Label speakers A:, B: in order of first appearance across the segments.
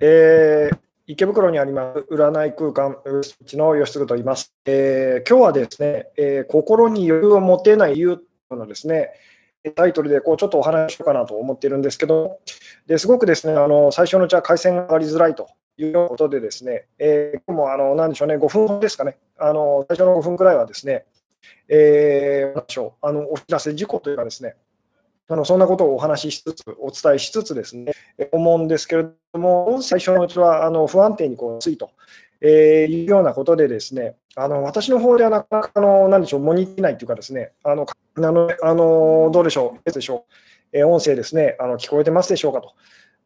A: えー池袋にあります占い空間うちの吉嗣と言います。えー、今日はですね、えー、心に余裕を持てない理由のですね、タイトルでこうちょっとお話ししようかなと思っているんですけど、ですごくですね、あの最初のうちは回線が上がりづらいということでですね、えー、今日もあの何でしょうね、5分ですかね、あの最初の5分くらいはですね、えー、あのお知らせ事項というかですね、あのそんなことをお話ししつつ、お伝えしつつですね、思うんですけれども、最初のうちはあの不安定にこうついと、えー、いうようなことでですね、あの私の方ではなかなかあの何でしょう、モニティないというかですね、あのあのあのどうでしょう、でしょう、えー、音声ですね、あの聞こえてますでしょうかと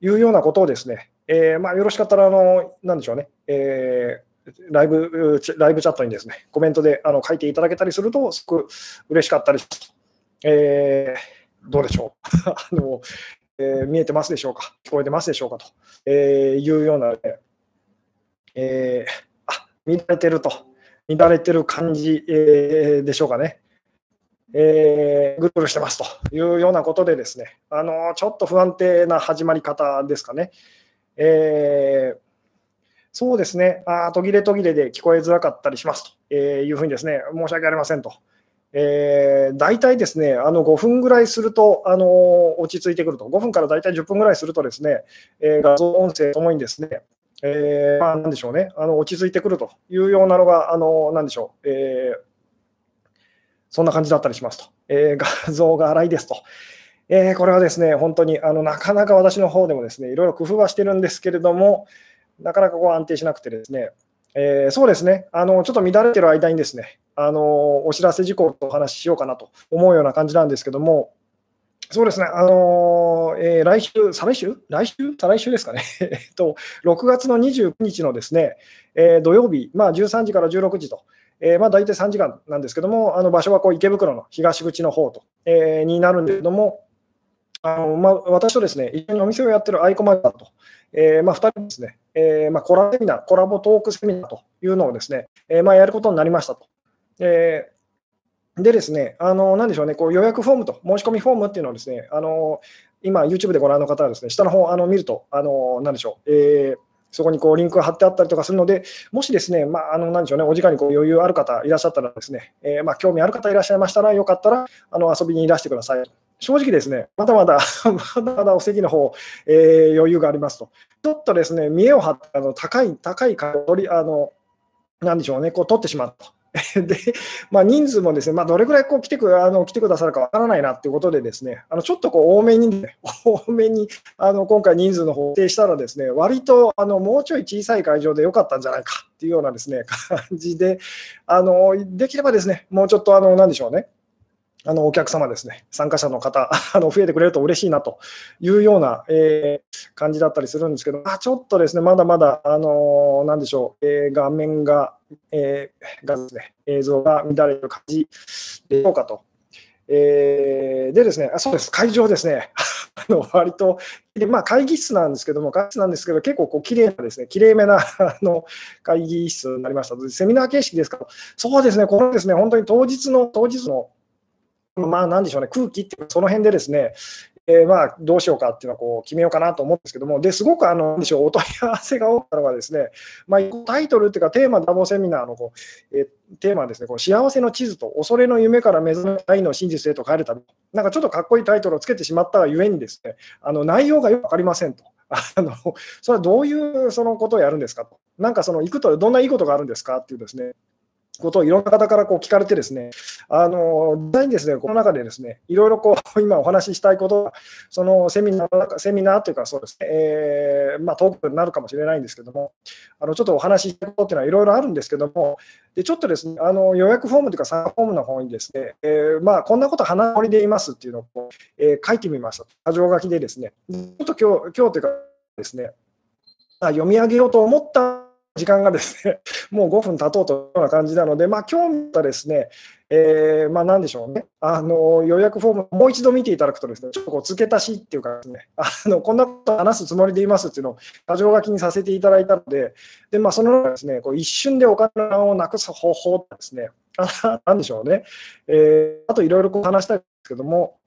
A: いうようなことをですね、えー、まあ、よろしかったら、あの何でしょうね、えライブライブチャットにですね、コメントであの書いていただけたりすると、すごく嬉しかったりします。えーどうでしょう？あの、えー、見えてますでしょうか？聞こえてますでしょうかと、えー、いうような、えー、あ、乱れてると、乱れてる感じ、えー、でしょうかね。えー、ぐるぐるしてますと。いうようなことでですね、あのちょっと不安定な始まり方ですかね。えー、そうですね。あ、途切れ途切れで聞こえづらかったりしますと。いうふうにですね、申し訳ありませんと。えー、大体ですね、あの5分ぐらいすると、あの落ち着いてくると、5分から大体10分ぐらいするとですね、えー、画像、音声ともにですね、えー、まあ、なんでしょうね、あの落ち着いてくると。いうようなのが、あのなんでしょう、えー、そんな感じだったりしますと、えー、画像が荒いですと。えー、これはですね、本当にあのなかなか私の方でもですね、いろいろ工夫はしてるんですけれども、なかなかこう安定しなくてですね、えー、そうですね。あの、ちょっと乱れてる間にですね、あのお知らせ事項とお話ししようかなと思うような感じなんですけども、そうですね、あのえー、来週、再来週？来週？再来週ですかね、えっと、6月の29日のですね、えー、土曜日、まあ、13時から16時と、えー、まあ、大体3時間なんですけども、あの場所はこう池袋の東口の方と、えー、になるんですけども、あのまあ、私とですね一緒にお店をやってるアイコマだと、えーまあ、2人ですね、えーまあ、コラセミナー、コラボトークセミナーというのをですね、えーまあ、やることになりましたと。えー、でですね、あのなんでしょうね、こう予約フォームと、申し込みフォームっていうのをですね、あの今、YouTube でご覧の方はですね、下の方あの見ると、あのなんでしょう、えーそこにこうリンクが貼ってあったりとかするので、もしですね、まあ、あのなんでしょうね、お時間にこう余裕ある方いらっしゃったらですね、えー、まあ、興味ある方いらっしゃいましたら、よかったらあの遊びにいらしてください。正直ですね、まだまだ まだまだお席の方、えー、余裕がありますと。ちょっとですね、見栄を張ってあの高い、高い価取り、あの、なんでしょうね、こう取ってしまったと。で、まあ、人数もですね、まあ、どれくらいこう来てくあの来てくださるかわからないなということで、ですねあのちょっとこう 多めに、ね、多めにあの今回、人数の方を定したら、ですね割とあのもうちょい小さい会場でよかったんじゃないかっていうようなですね感じで、あのできればですねもうちょっと、あのなんでしょうね、あのお客様ですね、参加者の方、あの増えてくれると嬉しいなというような、えー、感じだったりするんですけど、あちょっとですね、まだまだ、あのー、なんでしょう、えー、画面が、えー、がですね、映像が乱れる感じでしょうかと。えー、でですね、あそうです、会場ですね、あの割とで、まあ、会議室なんですけども、会議室なんですけど、結構こう綺麗なですね、綺麗めな あの会議室になりました。セミナー形式ですかそうですね、このですね、本当に当日の、当日のまあ、なんでしょうね、空気ってその辺でですね、えー、まあどうしようかっていうのをこう決めようかなと思うんですけども、ですごくあのでしょう。お問い合わせが多かったのが、ですね、まあ、タイトルっていうか、テーマ、ダボセミナーのこう、えー、テーマはですね、こう幸せの地図と恐れの夢から目覚めたいの真実へと変えるため、なんかちょっとかっこいいタイトルをつけてしまったがゆえに、ですねあの内容がよく分かりませんと。あのそれはどういうそのことをやるんですかと。なんかその行くとどんないいことがあるんですかっていうですね。ことをいろんな方からこう聞かれてですね、あの実際にですね、この中でですね、いろいろこう 今お話ししたいことが、そのセミナー、セミナーというかそうですね、えー、まあ、トークになるかもしれないんですけども、あのちょっとお話ししたいことっていうのはいろいろあるんですけども、でちょっとですね、あの予約フォームというか、参加フォームの方にですね、えー、まあ、こんなこと話りでいますっていうのをこう、えー、書いてみました。箇条書きでですね、ちょっと今日今日というかですね、読み上げようと思った時間がですね、もう5分経とうというような感じなので、まあ、今日はですね、えー、まあ、なんでしょうね、あの予約フォーム、もう一度見ていただくとですね、ちょっとこう付け足しっていうかですね、あのこんなこと話すつもりでいますっていうのを箇条書きにさせていただいたので、でまあ、その中ですね、こう一瞬でお金をなくす方法ですね、あなんでしょうね、えー、あといろいろ話したいんですけども、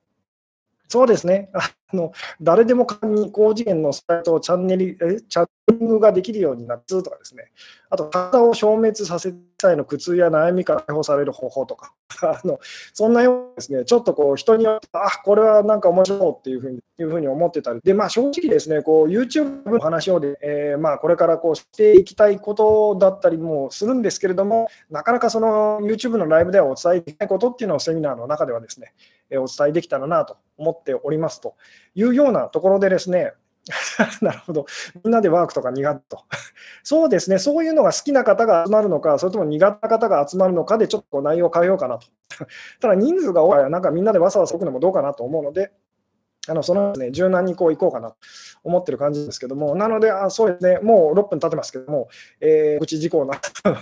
A: そうですね。あの誰でも簡単に高次元のサイトをチャンネルえチャッニングができるようになってとかですね、あと、体を消滅させたいの苦痛や悩みから解放される方法とか、あのそんなようなですね、ちょっとこう人によって、あこれはなんか面白いっていうふうにいうふうに思ってたり、で、まあ正直ですね、YouTube の話をで、えー、まあこれからこうしていきたいことだったりもするんですけれども、なかなかその YouTube のライブではお伝えできないことっていうのをセミナーの中ではですね、えお伝えできたらなと思っておりますと。いうようなところでですね、なるほど。みんなでワークとか苦手と。そうですね。そういうのが好きな方が集まるのか、それとも苦手な方が集まるのかで、ちょっと内容を変えようかなと。ただ、人数が多いから、なんかみんなでわさわさ置くのもどうかなと思うので、あのその、ね、柔軟にこう行こうかなと思ってる感じですけども、なので、あそうですね、もう6分経ってますけども、えー、口事項な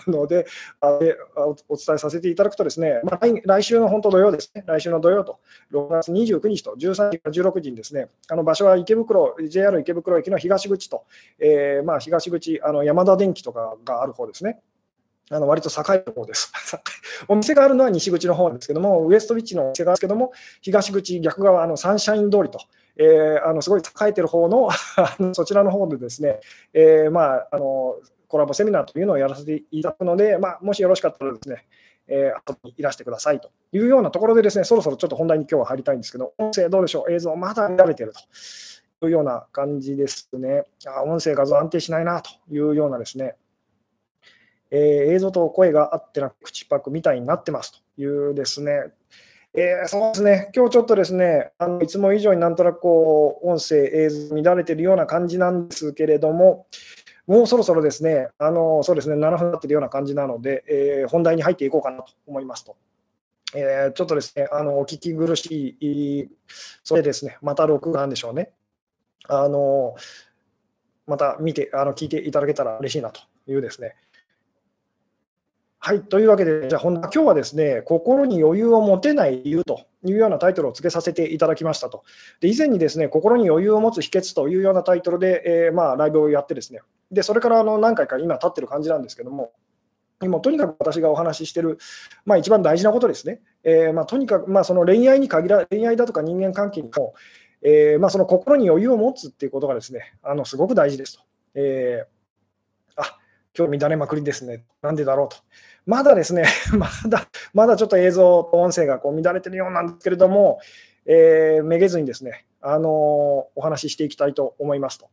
A: のであお、お伝えさせていただくとですね、まあ、来来週の本当土曜ですね、来週の土曜と、6月29日と13時から16時にですね、あの場所は池袋、JR 池袋駅の東口と、えー、まあ、東口、あの山田電機とかがある方ですね。あの割と栄え方です。お店があるのは西口の方なんですけども、ウエストビッチのお店があるんですけども、東口、逆側、あのサンシャイン通りと、えー、あのすごい栄えてる方の そちらの方でですね、えー、まあ、あのコラボセミナーというのをやらせていただくので、まあ、もしよろしかったらですね、えー、後にいらしてくださいというようなところでですね、そろそろちょっと本題に今日は入りたいんですけど、音声どうでしょう、映像まだ見られてるというような感じですね。あ音声、画像安定しないなというようなですね、えー、映像と声が合ってなく口パクみたいになってますというですね、えー、そうですね、今日ちょっとですね、あのいつも以上になんとなくこう音声、映像乱れてるような感じなんですけれども、もうそろそろですね、あのそうですね7分経ってるような感じなので、えー、本題に入っていこうかなと思いますと。えー、ちょっとですね、あのお聞き苦しい、それですね、また録画なんでしょうね。あのまた見て、あの聞いていただけたら嬉しいなというですね、はい、というわけで、じゃあ、今日はですね、心に余裕を持てない理由というようなタイトルを付けさせていただきましたと。で以前にですね、心に余裕を持つ秘訣というようなタイトルで、えー、まあ、ライブをやってですね、でそれからあの何回か今、経ってる感じなんですけども、今、とにかく私がお話ししてる、まあ、一番大事なことですね。えー、まあ、とにかく、まあ、その恋愛に限ら恋愛だとか人間関係にも、えー、まあ、その心に余裕を持つっていうことがですね、あのすごく大事ですと。えー、今日乱れまくりですね。なんでだろうと。まだですね、まだ、まだちょっと映像と音声がこう乱れてるようなんですけれども、えー、めげずにですね、あのー、お話ししていきたいと思いますと。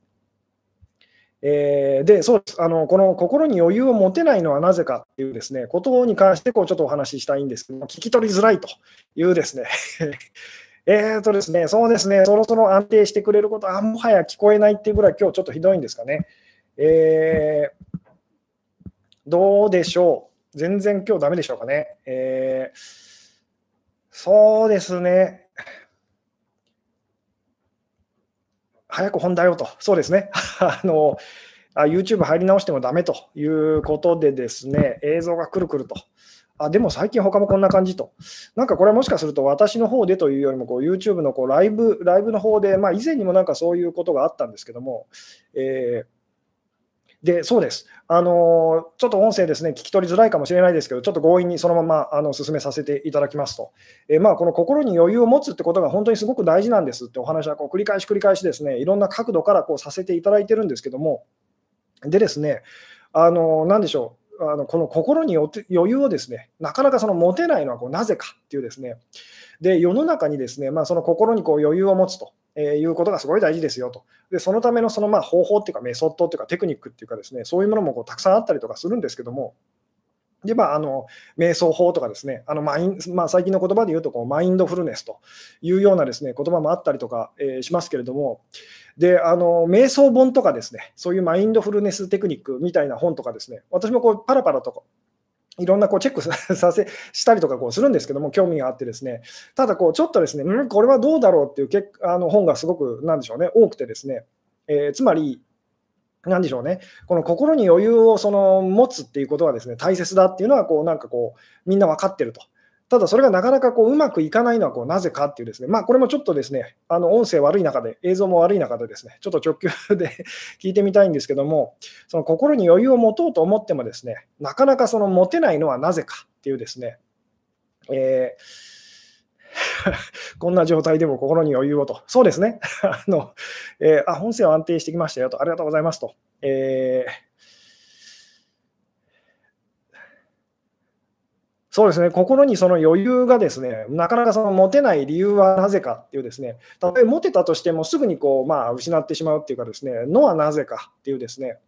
A: えー、で、そうです。あの、この心に余裕を持てないのはなぜかっていうですね、ことに関して、こう、ちょっとお話ししたいんですけども、聞き取りづらいというですね、えっとですね、そうですね、そろそろ安定してくれること、あ、もはや聞こえないっていうぐらい、今日ちょっとひどいんですかね。えー、どうでしょう？全然今日ダメでしょうかね？えー、そうですね。早く本題をと、そうですね。あの YouTube 入り直してもダメということでですね、映像がくるくると。あでも最近他もこんな感じと。なんかこれはもしかすると私の方でというよりもこう YouTube のこうライブライブの方で、まあ、以前にもなんかそういうことがあったんですけども、えーで、そうです。あのちょっと音声ですね、聞き取りづらいかもしれないですけど、ちょっと強引にそのままあの進めさせていただきますと、えまあ、この心に余裕を持つってことが本当にすごく大事なんですってお話はこう繰り返し繰り返しですね、いろんな角度からこうさせていただいてるんですけども、でですね、あのなんでしょう、あのこの心に余裕をですね、なかなかその持てないのはこうなぜかっていうですね、で世の中にですね、まあ、その心にこう余裕を持つと。えいうことがすごい大事ですよと。で、そのためのそのまあ方法っていうかメソッドっていうかテクニックっていうかですね、そういうものもこうたくさんあったりとかするんですけども、で、まあ、あの、瞑想法とかですね、あのマインまあ、最近の言葉で言うとこう、マインドフルネスというようなですね、言葉もあったりとか、えー、しますけれども、で、あの、瞑想本とかですね、そういうマインドフルネステクニックみたいな本とかですね、私もこう、パラパラといろんなこうチェックさせしたりとかこうするんですけども、興味があってですね、ただこう、ちょっとですね、うん、これはどうだろうっていうけあの本がすごく、なんでしょうね、多くてですね、えー、つまり、なんでしょうね、この心に余裕をその持つっていうことはですね、大切だっていうのは、こう、なんかこう、みんな分かってると。ただそれがなかなかこううまくいかないのはこうなぜかっていうですね、まあ、これもちょっとですね、あの音声悪い中で、映像も悪い中でですね、ちょっと直球で 聞いてみたいんですけども、その心に余裕を持とうと思ってもですね、なかなかその持てないのはなぜかっていうですね、えー こんな状態でも心に余裕をと。そうですね。あの、えー、あ、本性は安定してきましたよと。ありがとうございますと。えーそうですね、心にその余裕がですね、なかなかその持てない理由はなぜかっていうですね、たとえ持てたとしてもすぐにこう、まあ、失ってしまうっていうかですね、のはなぜかっていうですね、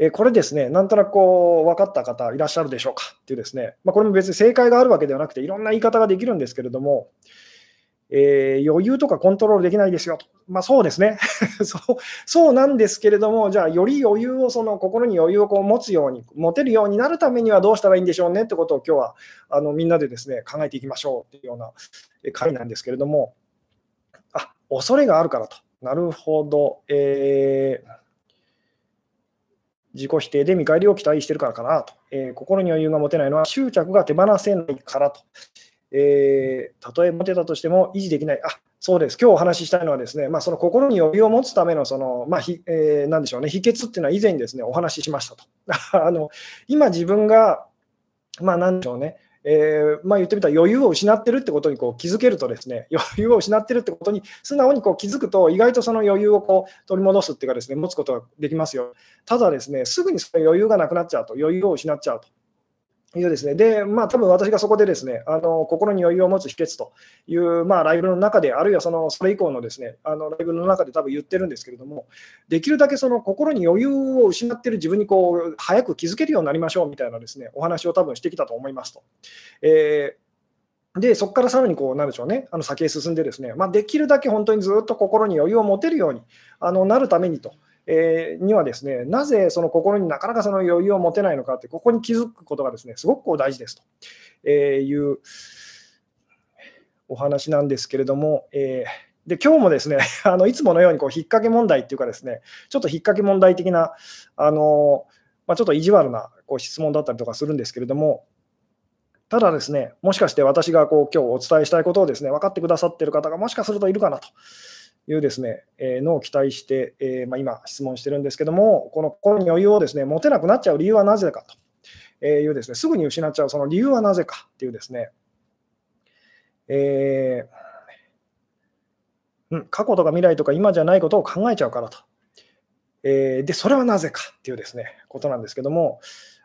A: えこれですね、なんとなくこう分かった方いらっしゃるでしょうかっていうですね、まあ、これも別に正解があるわけではなくて、いろんな言い方ができるんですけれども、えー、余裕とかコントロールできないですよと。まあそうですね そう。そうなんですけれども、じゃあより余裕を、その心に余裕をこう持つように、持てるようになるためにはどうしたらいいんでしょうねってことを今日はあのみんなでですね、考えていきましょうっていうような回なんですけれども、あ、恐れがあるからと。なるほど。えー自己否定で見返りを期待してるからかなと、えー、心に余裕が持てないのは執着が手放せないからと、えー、たとえ持てたとしても維持できない、あそうです、今日お話ししたいのは、ですね、まあ、その心に余裕を持つためのその、まあひえー、なんでしょうね、秘訣っていうのは以前にですねお話ししましたと。あの今、自分が、まあ、なんでしょうね、えー、まあ、言ってみたら余裕を失ってるってことにこう気づけるとですね余裕を失ってるってことに素直にこう気づくと意外とその余裕をこう取り戻すっていうかですね持つことができますよ。ただですねすぐにその余裕がなくなっちゃうと余裕を失っちゃうと。いうですね、で、まあ、多分私がそこでですね、あの心に余裕を持つ秘訣という、まあ、ライブの中で、あるいはそのそれ以降のですね、あのライブの中で多分言ってるんですけれども、できるだけその心に余裕を失っている自分にこう早く気づけるようになりましょうみたいなですね、お話を多分してきたと思いますと。えーで、そこからさらにこう、なんでしょうね、あの先へ進んでですね、まあ、できるだけ本当にずっと心に余裕を持てるようにあのなるためにとえー、にはですね、なぜその心になかなかその余裕を持てないのかって、ここに気づくことがですね、すごくこう大事ですというお話なんですけれども、えー、で今日もですね、あのいつものようにこう引っ掛け問題っていうかですね、ちょっと引っ掛け問題的な、あのまあ、ちょっと意地悪なこう質問だったりとかするんですけれども、ただですね、もしかして私がこう今日お伝えしたいことをですね、分かってくださっている方がもしかするといるかなというですね、えー、のを期待して、えー、まあ、今質問してるんですけども、この心に余裕をですね持てなくなっちゃう理由はなぜかというですね、すぐに失っちゃうその理由はなぜかっていうですね、えー、うん、過去とか未来とか今じゃないことを考えちゃうからと。えー、で、それはなぜかっていうですね、ことなんですけども、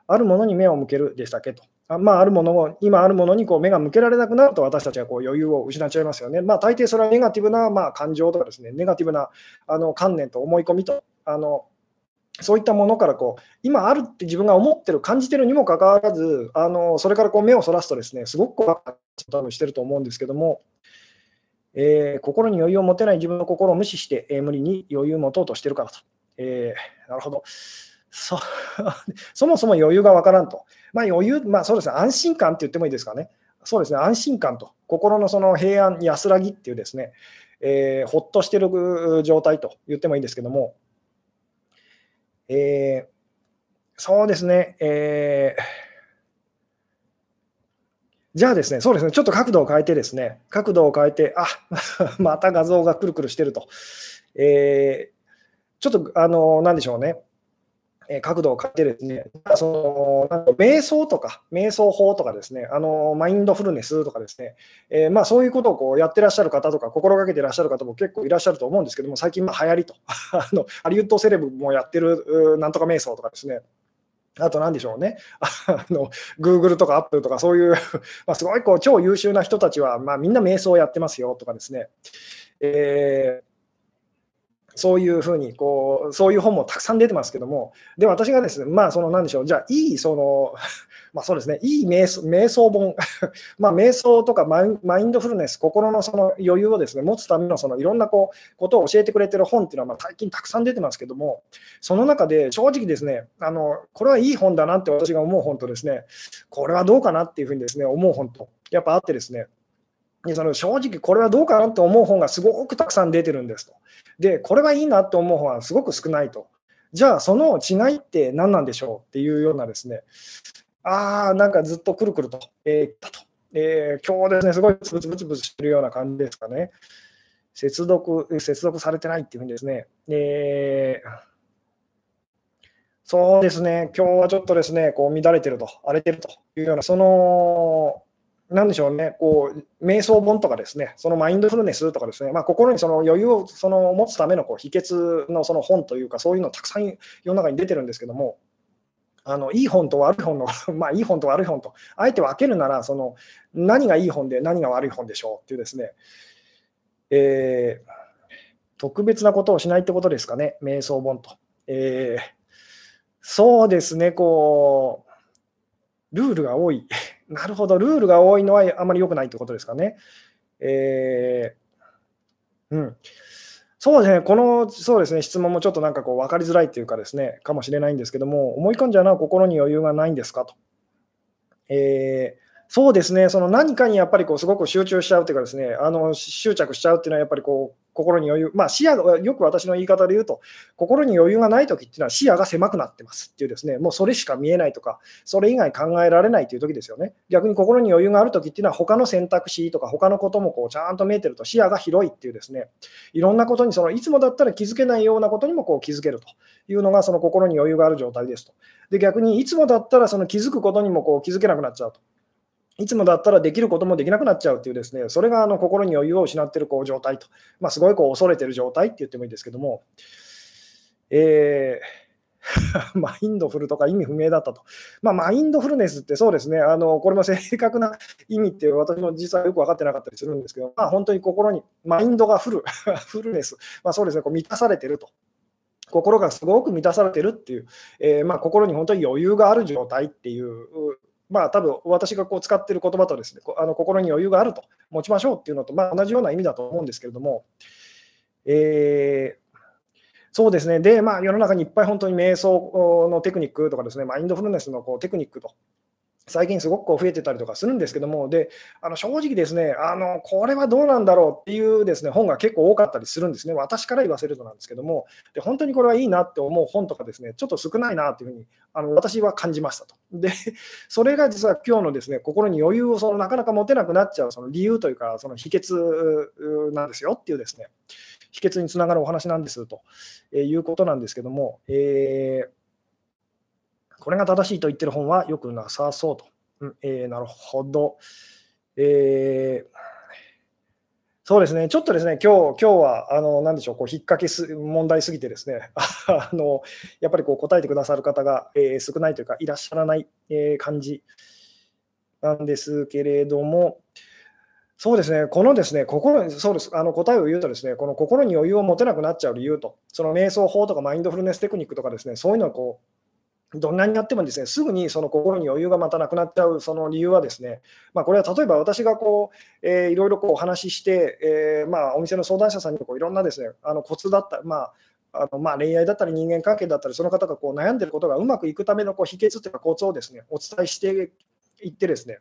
A: あるものに目を向けるでしたっけと。あまあ、あるものを、今あるものにこう目が向けられなくなると、私たちはこう余裕を失っちゃいますよね。まあ、大抵それはネガティブなまあ感情とかですね、ネガティブなあの観念と思い込みと、あのそういったものからこう今あるって自分が思ってる、感じてるにもかかわらず、あのそれからこう目をそらすとですね、すごく怖かった多分してると思うんですけども、えー、心に余裕を持てない自分の心を無視して、えー、無理に余裕を持とうとしてるからと。えー、なるほど。そ そもそも余裕がわからんと。まあ、余裕、まあそうですね、安心感って言ってもいいですかね。そうですね、安心感と、心のその平安、安らぎっていうですね、えー、ほっとしてる状態と言ってもいいんですけども、えー、そうですね、えー、じゃあですね、そうですね、ちょっと角度を変えてですね、角度を変えて、あ また画像がくるくるしてると。えー、ちょっと、あの、なんでしょうね。え角度を変えてですね、その瞑想とか、瞑想法とかですね、あのマインドフルネスとかですね、えー、まあ、そういうことをこうやってらっしゃる方とか、心がけてらっしゃる方も結構いらっしゃると思うんですけども、最近、まあ流行りと あの、ハリウッドセレブもやってるなんとか瞑想とかですね、あと何でしょうね、あの Google とか Apple とか、そういう まあ、すごいこう超優秀な人たちは、まあ、みんな瞑想をやってますよとかですね。えーそういうふうにこう、そういう本もたくさん出てますけども、で、私がですね、まあ、その、なんでしょう、じゃあ、いい、その、まあそうですね、いい瞑想瞑想本、まあ、瞑想とかマインドフルネス、心のその余裕をですね持つためのそのいろんなこうことを教えてくれてる本っていうのは、まあ、最近たくさん出てますけども、その中で正直ですね、あのこれはいい本だなって私が思う本とですね、これはどうかなっていうふうにですね思う本と、やっぱあってですね、でその正直これはどうかなと思う本がすごくたくさん出てるんですと。で、これはいいなと思う本はすごく少ないと。じゃあ、その違いって何なんでしょうっていうようなですね、ああ、なんかずっとくるくると、えー、たと。えー、今日ですね、すごいブツブツブツしてるような感じですかね。接続、接続されてないっていうふうにですね、えー、そうですね、今日はちょっとですね、こう乱れてると、荒れてるというような、そのなんでしょうね、こう瞑想本とかですね、そのマインドフルネスとかですね、まあ、心にその余裕をその持つためのこう秘訣のその本というか、そういうのたくさん世の中に出てるんですけども、あのいい本と悪い本の、まあ、いい本と悪い本と、あえて分けるなら、その何がいい本で何が悪い本でしょうっていうですね、えー、特別なことをしないってことですかね、瞑想本と。えー、そうですね、こう、ルールが多い。なるほど、ルールが多いのはあまり良くないってことですかね。えー、うん。そうですね、このそうですね。質問もちょっとなんかこう分かりづらいっていうかですね、かもしれないんですけども、思い込んじゃうのは心に余裕がないんですかと。えーそうですね、その何かにやっぱりこうすごく集中しちゃうというかですね、あの執着しちゃうっていうのはやっぱりこう心に余裕、まあ視野が、よく私の言い方で言うと、心に余裕がないときっていうのは視野が狭くなってますっていうですね、もうそれしか見えないとか、それ以外考えられないというときですよね。逆に心に余裕があるときっていうのは他の選択肢とか他のこともこうちゃんと見えてると視野が広いっていうですね、いろんなことにそのいつもだったら気づけないようなことにもこう気づけるというのがその心に余裕がある状態ですと。で逆にいつもだったらその気づくことにもこう気づけなくなっちゃうと。いつもだったらできることもできなくなっちゃうっていうですね、それがあの心に余裕を失ってるこう状態と、まあ、すごいこう恐れてる状態って言ってもいいですけども、えー、マインドフルとか意味不明だったと。まあ、マインドフルネスってそうですね、あのこれも正確な意味って私も実はよく分かってなかったりするんですけど、まあ、本当に心にマインドがフル、フルネス、まあ、そうですね、こう満たされてると。心がすごく満たされてるっていう、えー、まあ、心に本当に余裕がある状態っていうまあ多分私がこう使っている言葉とですね、あの心に余裕があると持ちましょうっていうのと、まあ、同じような意味だと思うんですけれども、えー、そうですね、で、まあ、世の中にいっぱい本当に瞑想のテクニックとかですね、マインドフルネスのこうテクニックと最近すごくこう増えてたりとかするんですけども、であの正直ですねあの、これはどうなんだろうっていうですね本が結構多かったりするんですね、私から言わせるとなんですけども、で本当にこれはいいなって思う本とかですね、ちょっと少ないなというふうにあの私は感じましたと。で、それが実は今日のですね心に余裕をそのなかなか持てなくなっちゃうその理由というか、その秘訣なんですよっていうですね、秘訣につながるお話なんですということなんですけども、えーこれが正しいと言ってる本はよくなさそうと。うん、えー、なるほど。えーそうですね、ちょっとですね、今日今日は、あの、なんでしょう、こう、引っ掛けす、問題すぎてですね、あの、やっぱりこう、答えてくださる方が、えー、少ないというか、いらっしゃらない、えー、感じなんですけれども、そうですね、このですね、心にそうです、あの答えを言うとですね、この心に余裕を持てなくなっちゃう理由と、その瞑想法とかマインドフルネステクニックとかですね、そういうのをこう、どんなになってもですね、すぐにその心に余裕がまたなくなっちゃうその理由はですね、まあ、これは例えば私がこう、えー、いろいろこうお話しして、えー、まあ、お店の相談者さんにこういろんなですね、あのコツだった、まあ、あのまあ、恋愛だったり人間関係だったり、その方がこう悩んでることがうまくいくためのこう秘訣というかコツをですね、お伝えしていってですね、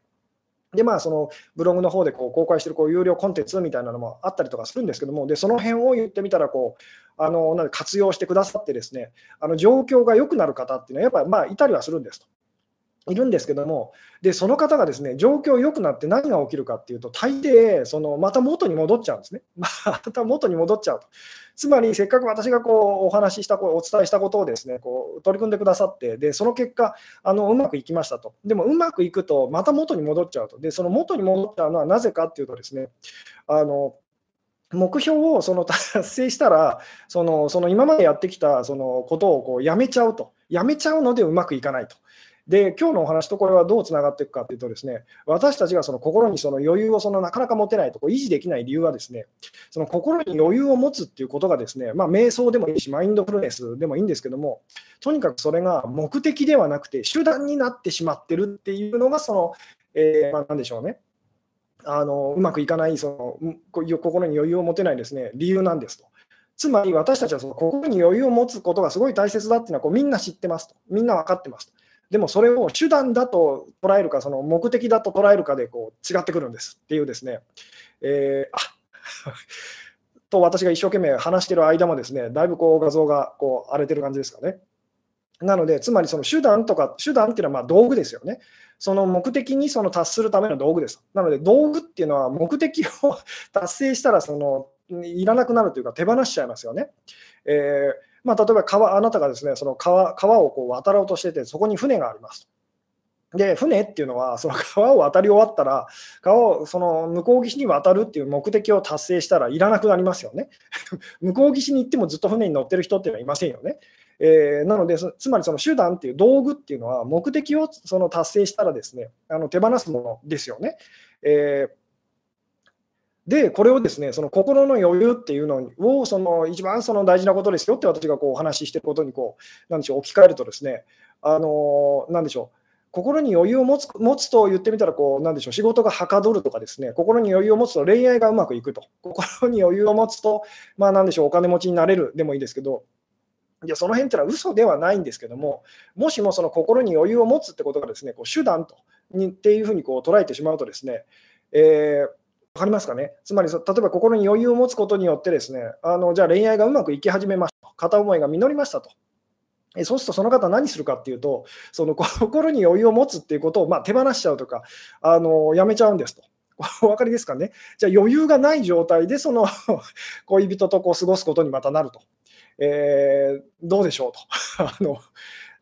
A: で、まあ、そのブログの方でこう公開してるこう有料コンテンツみたいなのもあったりとかするんですけども、でその辺を言ってみたらこうあの、なん活用してくださって、ですねあの状況が良くなる方っていうのは、やっぱりまあいたりはするんですと。いるんですけども、でその方がですね状況良くなって何が起きるかっていうと、大抵、そのまた元に戻っちゃうんですね。また元に戻っちゃうと。つまり、せっかく私がこうお話しした、お伝えしたことをですねこう取り組んでくださって、でその結果あの、うまくいきましたと。でも、うまくいくと、また元に戻っちゃうと。で、その元に戻っちゃうのはなぜかっていうとですね、あの目標をその達成したら、そのその今までやってきたそのことをこうやめちゃうと、やめちゃうのでうまくいかないと。で、今日のお話とこれはどうつながっていくかというとですね、私たちがその心にその余裕をそのなかなか持てないとこ維持できない理由はですね、その心に余裕を持つっていうことがですね、まあ、瞑想でもいいし、マインドフルネスでもいいんですけども、とにかくそれが目的ではなくて手段になってしまってるっていうのが、その、えー、まあ、なんでしょうね。あのうまくいかないその心に余裕を持てないですね理由なんですと。つまり私たちはその心に余裕を持つことがすごい大切だっていうのはこうみんな知ってますと、みんな分かってますと。でもそれを手段だと捉えるか、その目的だと捉えるかでこう違ってくるんですっていうですね、えー、あ と私が一生懸命話してる間もですね、だいぶこう画像がこう荒れてる感じですかね。なので、つまりその手段とか、手段っていうのはま道具ですよね。その目的にその達するための道具です。なので、道具っていうのは目的を 達成したらそのいらなくなるというか手放しちゃいますよね。えーまあ、例えば川、あなたがですねその川川をこう渡ろうとしてて、そこに船があります。で、船っていうのは、その 川を渡り終わったら、川をその向こう岸に渡るっていう目的を達成したらいらなくなりますよね。向こう岸に行ってもずっと船に乗ってる人っていうのはいませんよね。えー、なので、つまりその手段っていう道具っていうのは、目的をその達成したらですね、あの手放すものですよね。えーで、これをですね、その心の余裕っていうのを、その一番その大事なことですよって私がこうお話ししてることにこう、なんでしょう、置き換えるとですね、あのなんでしょう、心に余裕を持つ持つと言ってみたらこう、なんでしょう、仕事がはかどるとかですね、心に余裕を持つと恋愛がうまくいくと、心に余裕を持つと、まあなんでしょう、お金持ちになれるでもいいですけど、いやその辺ってのは嘘ではないんですけども、もしもその心に余裕を持つってことがですね、こう手段とにっていうふうにこう捉えてしまうとですね、えーかりますかね？つまり、例えば心に余裕を持つことによって、ですねあのじゃあ恋愛がうまくいき始めました片思いが実りましたと。そうするとその方何するかっていうと、その 心に余裕を持つっていうことをまあ手放しちゃうとか、あのやめちゃうんですと。お分かりですかね？じゃあ余裕がない状態でその 恋人とこう過ごすことにまたなると。えー、どうでしょうと。あの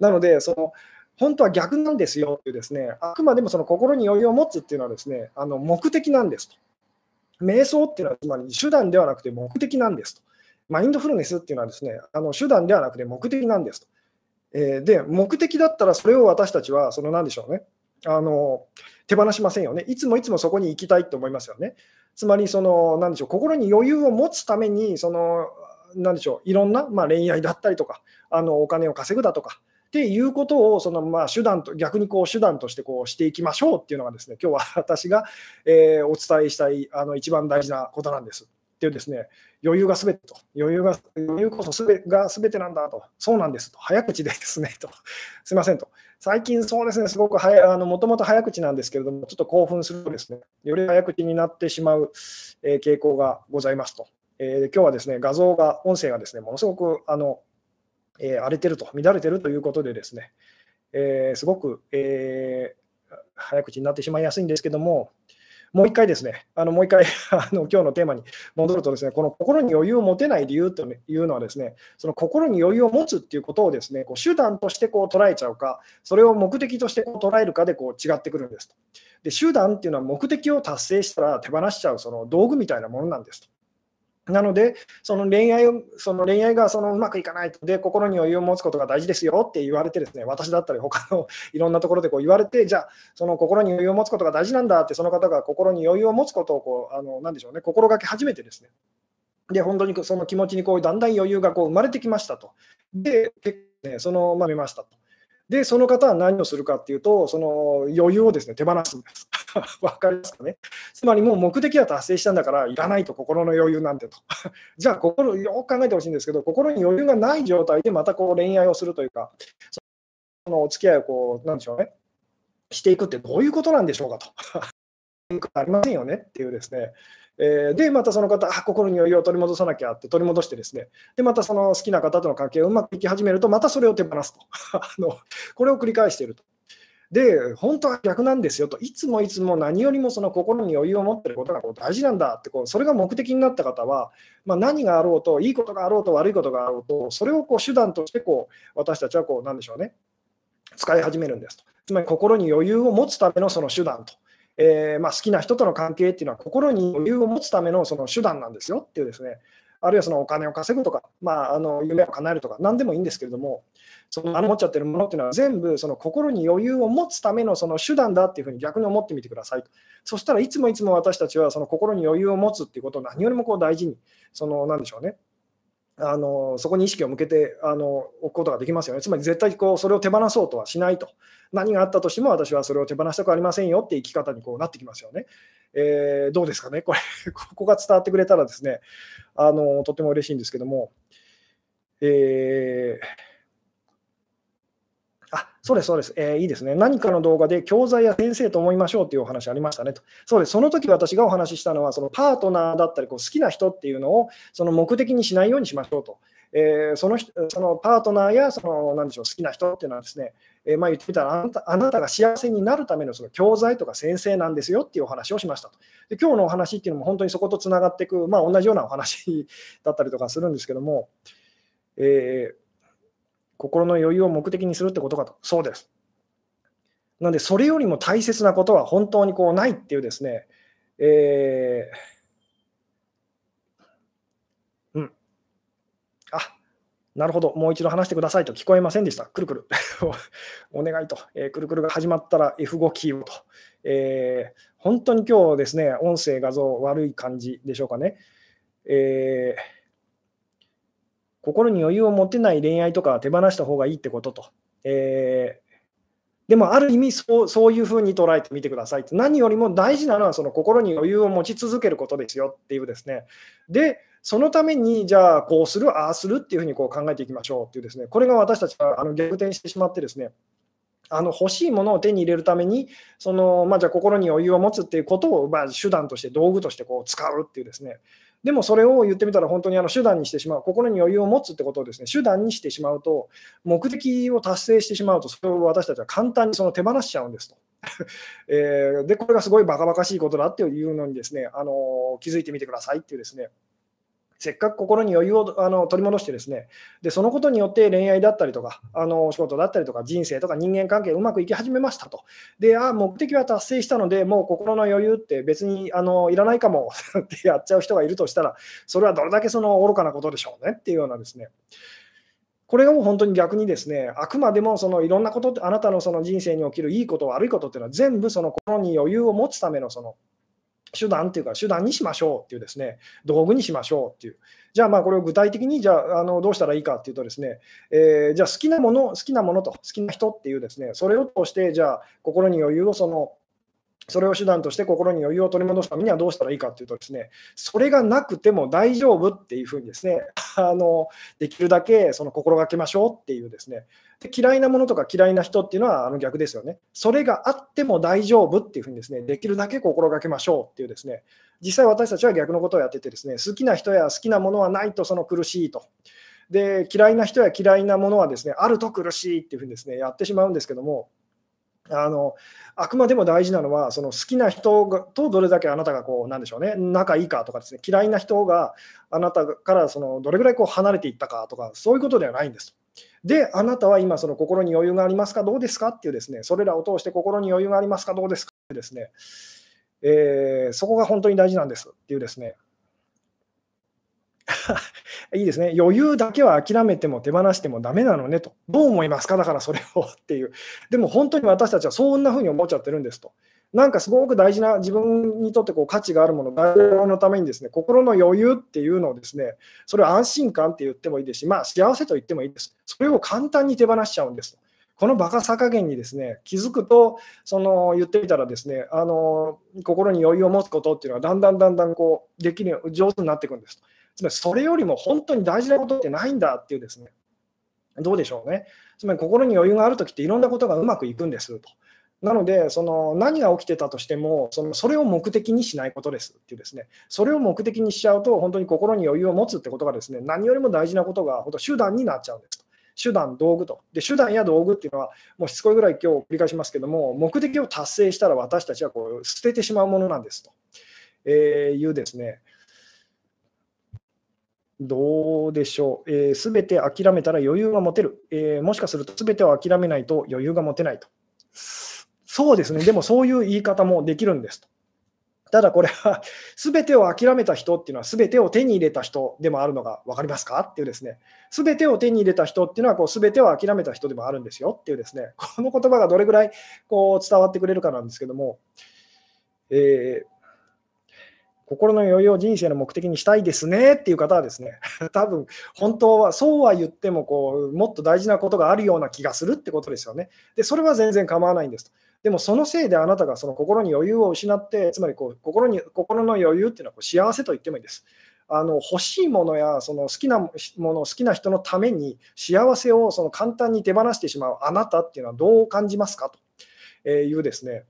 A: なので、その本当は逆なんですよっていうですね、あくまでもその心に余裕を持つっていうのはですね、あの目的なんですと。瞑想っていうのはつまり手段ではなくて目的なんですと。マインドフルネスっていうのはですね、あの手段ではなくて目的なんですと。えー、で、目的だったらそれを私たちは、その何でしょうね、あの手放しませんよね。いつもいつもそこに行きたいと思いますよね。つまり、その何でしょう、心に余裕を持つために、その何でしょう、いろんな、まあ、恋愛だったりとか、あのお金を稼ぐだとか、っていうことをそのまあ手段と逆にこう手段としてこうしていきましょうっていうのがですね今日は私がえお伝えしたいあの一番大事なことなんです。っていうですね余裕がすべてと、余裕が余裕こそすべがすべてなんだと、そうなんですと、早口でですねと、すみませんと、最近そうですね、すごく早あのもともと早口なんですけれども、ちょっと興奮するとですね、より早口になってしまう、えー、傾向がございますと。えー、今日はですね、画像が、音声がですね、ものすごくあのえー、荒れてると、乱れてるということでですね、えー、すごく、えー、早口になってしまいやすいんですけども、もう一回ですね、あのもう一回 あの今日のテーマに戻るとですね、この心に余裕を持てない理由というのはですね、その心に余裕を持つっていうことをですね、こう手段としてこう捉えちゃうか、それを目的としてこう捉えるかでこう違ってくるんですと。で、手段っていうのは目的を達成したら手放しちゃうその道具みたいなものなんですと。なので、その恋愛をその恋愛がそのうまくいかないとで、心に余裕を持つことが大事ですよって言われて、ですね私だったり、他のいろんなところでこう言われて、じゃあ、その心に余裕を持つことが大事なんだって、その方が心に余裕を持つことをこうあのなんでしょうね、心がけ始めて、ですねで本当にその気持ちにこうだんだん余裕がこう生まれてきましたと。で、ね、そのまあ見ましたと。で、その方は何をするかっていうと、その余裕をですね手放すんです。わかりますかね？つまりもう目的は達成したんだから、いらないと、心の余裕なんてと。じゃあ、心、よく考えてほしいんですけど、心に余裕がない状態でまたこう恋愛をするというか、そのお付き合いをこう、なんでしょうね、していくってどういうことなんでしょうかと。ありませんよね？っていうですね。えー、で、またその方、心に余裕を取り戻さなきゃって取り戻してですね、で、またその好きな方との関係がうまくいき始めると、またそれを手放すと。あのこれを繰り返していると。で、本当は逆なんですよと、いつもいつも何よりもその心に余裕を持っていることがこう大事なんだってこう、それが目的になった方は、まあ、何があろうと、いいことがあろうと、悪いことがあろうと、それをこう手段としてこう私たちはこう、なんでしょうね、使い始めるんですと。つまり心に余裕を持つためのその手段と。えー、まあ、好きな人との関係っていうのは心に余裕を持つためのその手段なんですよっていうですね、あるいはそのお金を稼ぐとか、まあ、あの夢を叶えるとか、何でもいいんですけれども、そのあの持っちゃってるものっていうのは全部その心に余裕を持つためのその手段だっていうふうに逆に思ってみてくださいと。そしたらいつもいつも私たちはその心に余裕を持つっていうことを何よりもこう大事に、その何でしょうね、あのそこに意識を向けてあの置くことができますよね。つまり絶対こうそれを手放そうとはしないと。何があったとしても私はそれを手放したくありませんよって生き方にこうなってきますよね。えー、どうですかね、これ、ここが伝わってくれたらですね、あのとても嬉しいんですけども、えー、そうです、そうです、えー、いいですね。何かの動画で教材や先生と思いましょうというお話ありましたねと。そうです、その時私がお話ししたのは、そのパートナーだったりこう好きな人っていうのをその目的にしないようにしましょうと。えー、そのそのパートナーやその何でしょう好きな人っていうのはですね、えー、まあ、言ってみたらあなたあなたが幸せになるためのその教材とか先生なんですよっていうお話をしましたと。で今日のお話っていうのも本当にそことつながっていく、まあ、同じようなお話だったりとかするんですけども、えー心の余裕を目的にするってことかと。そうです。なので、それよりも大切なことは本当にこうないっていうですね、えー、うん。あなるほど、もう一度話してくださいと聞こえませんでした。くるくる。お願いと、えー、くるくるが始まったら F5 キーをと、えー、本当に今日ですね、音声、画像悪い感じでしょうかね。えー、心に余裕を持てない恋愛とか手放した方がいいってことと。えーでもある意味そうそういうふうに捉えてみてください何よりも大事なのはその心に余裕を持ち続けることですよっていうですね。で、そのためにじゃあこうする、ああするっていうふうにこう考えていきましょうっていうですね、これが私たちがあの逆転してしまってですね、あの欲しいものを手に入れるために、そのまあ、じゃあ心に余裕を持つっていうことを、まあ、手段として道具としてこう使うっていうですね、でもそれを言ってみたら本当にあの手段にしてしまう、心に余裕を持つってことをですね、手段にしてしまうと、目的を達成してしまうと、それを私たちは簡単にその手放しちゃうんですと。えー、で、これがすごいバカバカしいことだっていうのにですね、あの気づいてみてくださいっていうですね、せっかく心に余裕をあの取り戻してですねで、そのことによって恋愛だったりとか、あの仕事だったりとか、人生とか人間関係うまくいき始めましたと。で、あ目的は達成したので、もう心の余裕って別にあのいらないかも ってやっちゃう人がいるとしたら、それはどれだけその愚かなことでしょうねっていうようなですね。これがもう本当に逆にですね、あくまでもそのいろんなことって、あなたのその人生に起きるいいこと、悪いことっていうのは全部その心に余裕を持つためのその手段っていうか、手段にしましょうっていうですね、道具にしましょうっていう。じゃあ、まあこれを具体的に、じゃあ、あのどうしたらいいかっていうとですね、えー、じゃあ好きなもの、好きなものと好きな人っていうですね、それを通して、じゃあ、心に余裕をその、それを手段として心に余裕を取り戻すためにはどうしたらいいかというとですね、それがなくても大丈夫っていうふうにですね、あのできるだけその心がけましょうっていうですね、で嫌いなものとか嫌いな人っていうのはあの逆ですよね。それがあっても大丈夫っていうふうにですね、できるだけ心がけましょうっていうですね、実際私たちは逆のことをやっててですね、好きな人や好きなものはないとその苦しいと。で、嫌いな人や嫌いなものはですね、あると苦しいっていうふうにですね、やってしまうんですけども、あのあくまでも大事なのは、その好きな人がとどれだけあなたがこう、なんでしょうね、仲いいかとかですね、嫌いな人があなたからそのどれぐらいこう離れていったかとか、そういうことではないんです。で、あなたは今、その心に余裕がありますか、どうですか？っていうですね、それらを通して心に余裕がありますか、どうですか？ってですね、えー、そこが本当に大事なんですっていうですね、いいですね。余裕だけは諦めても手放してもダメなのねと。どう思いますか？だからそれをっていう。でも本当に私たちはそんな風に思っちゃってるんですと。なんかすごく大事な自分にとってこう価値があるもの、大事のためにですね、心の余裕っていうのをですね、それを安心感って言ってもいいですし、まあ幸せと言ってもいいです。それを簡単に手放しちゃうんですと。このバカさ加減にですね気づくと、その言ってみたらですねあの心に余裕を持つことっていうのはだんだんだんだんこうできる上手になっていくんですと。つまりそれよりも本当に大事なことってないんだっていうですね、どうでしょうね。つまり心に余裕があるときっていろんなことがうまくいくんですと。なので、その何が起きてたとしてもその、それを目的にしないことですっていうですね、それを目的にしちゃうと、本当に心に余裕を持つってことがですね、何よりも大事なことが、本当手段になっちゃうんですと。手段、道具と。で、手段や道具っていうのは、もうしつこいぐらい今日繰り返しますけども、目的を達成したら私たちはこう捨ててしまうものなんですと、えー、いうですね、どうでしょう？す、え、べ、て諦めたら余裕が持てる。えー、もしかするとすべてを諦めないと余裕が持てないと。そうですね。でもそういう言い方もできるんですと。ただこれは、すべてを諦めた人っていうのは、すべてを手に入れた人でもあるのが分かりますか？っていうですね、すべてを手に入れた人っていうのは、すべてを諦めた人でもあるんですよっていうですね、この言葉がどれぐらいこう伝わってくれるかなんですけども、えー心の余裕を人生の目的にしたいですねっていう方はですね、多分本当はそうは言ってもこうもっと大事なことがあるような気がするってことですよね。で、それは全然構わないんですと。でもそのせいであなたがその心に余裕を失って、つまりこう心に心の余裕っていうのはこう幸せと言ってもいいです。あの欲しいものやその好きなもの、好きな人のために幸せをその簡単に手放してしまうあなたっていうのはどう感じますかというですね、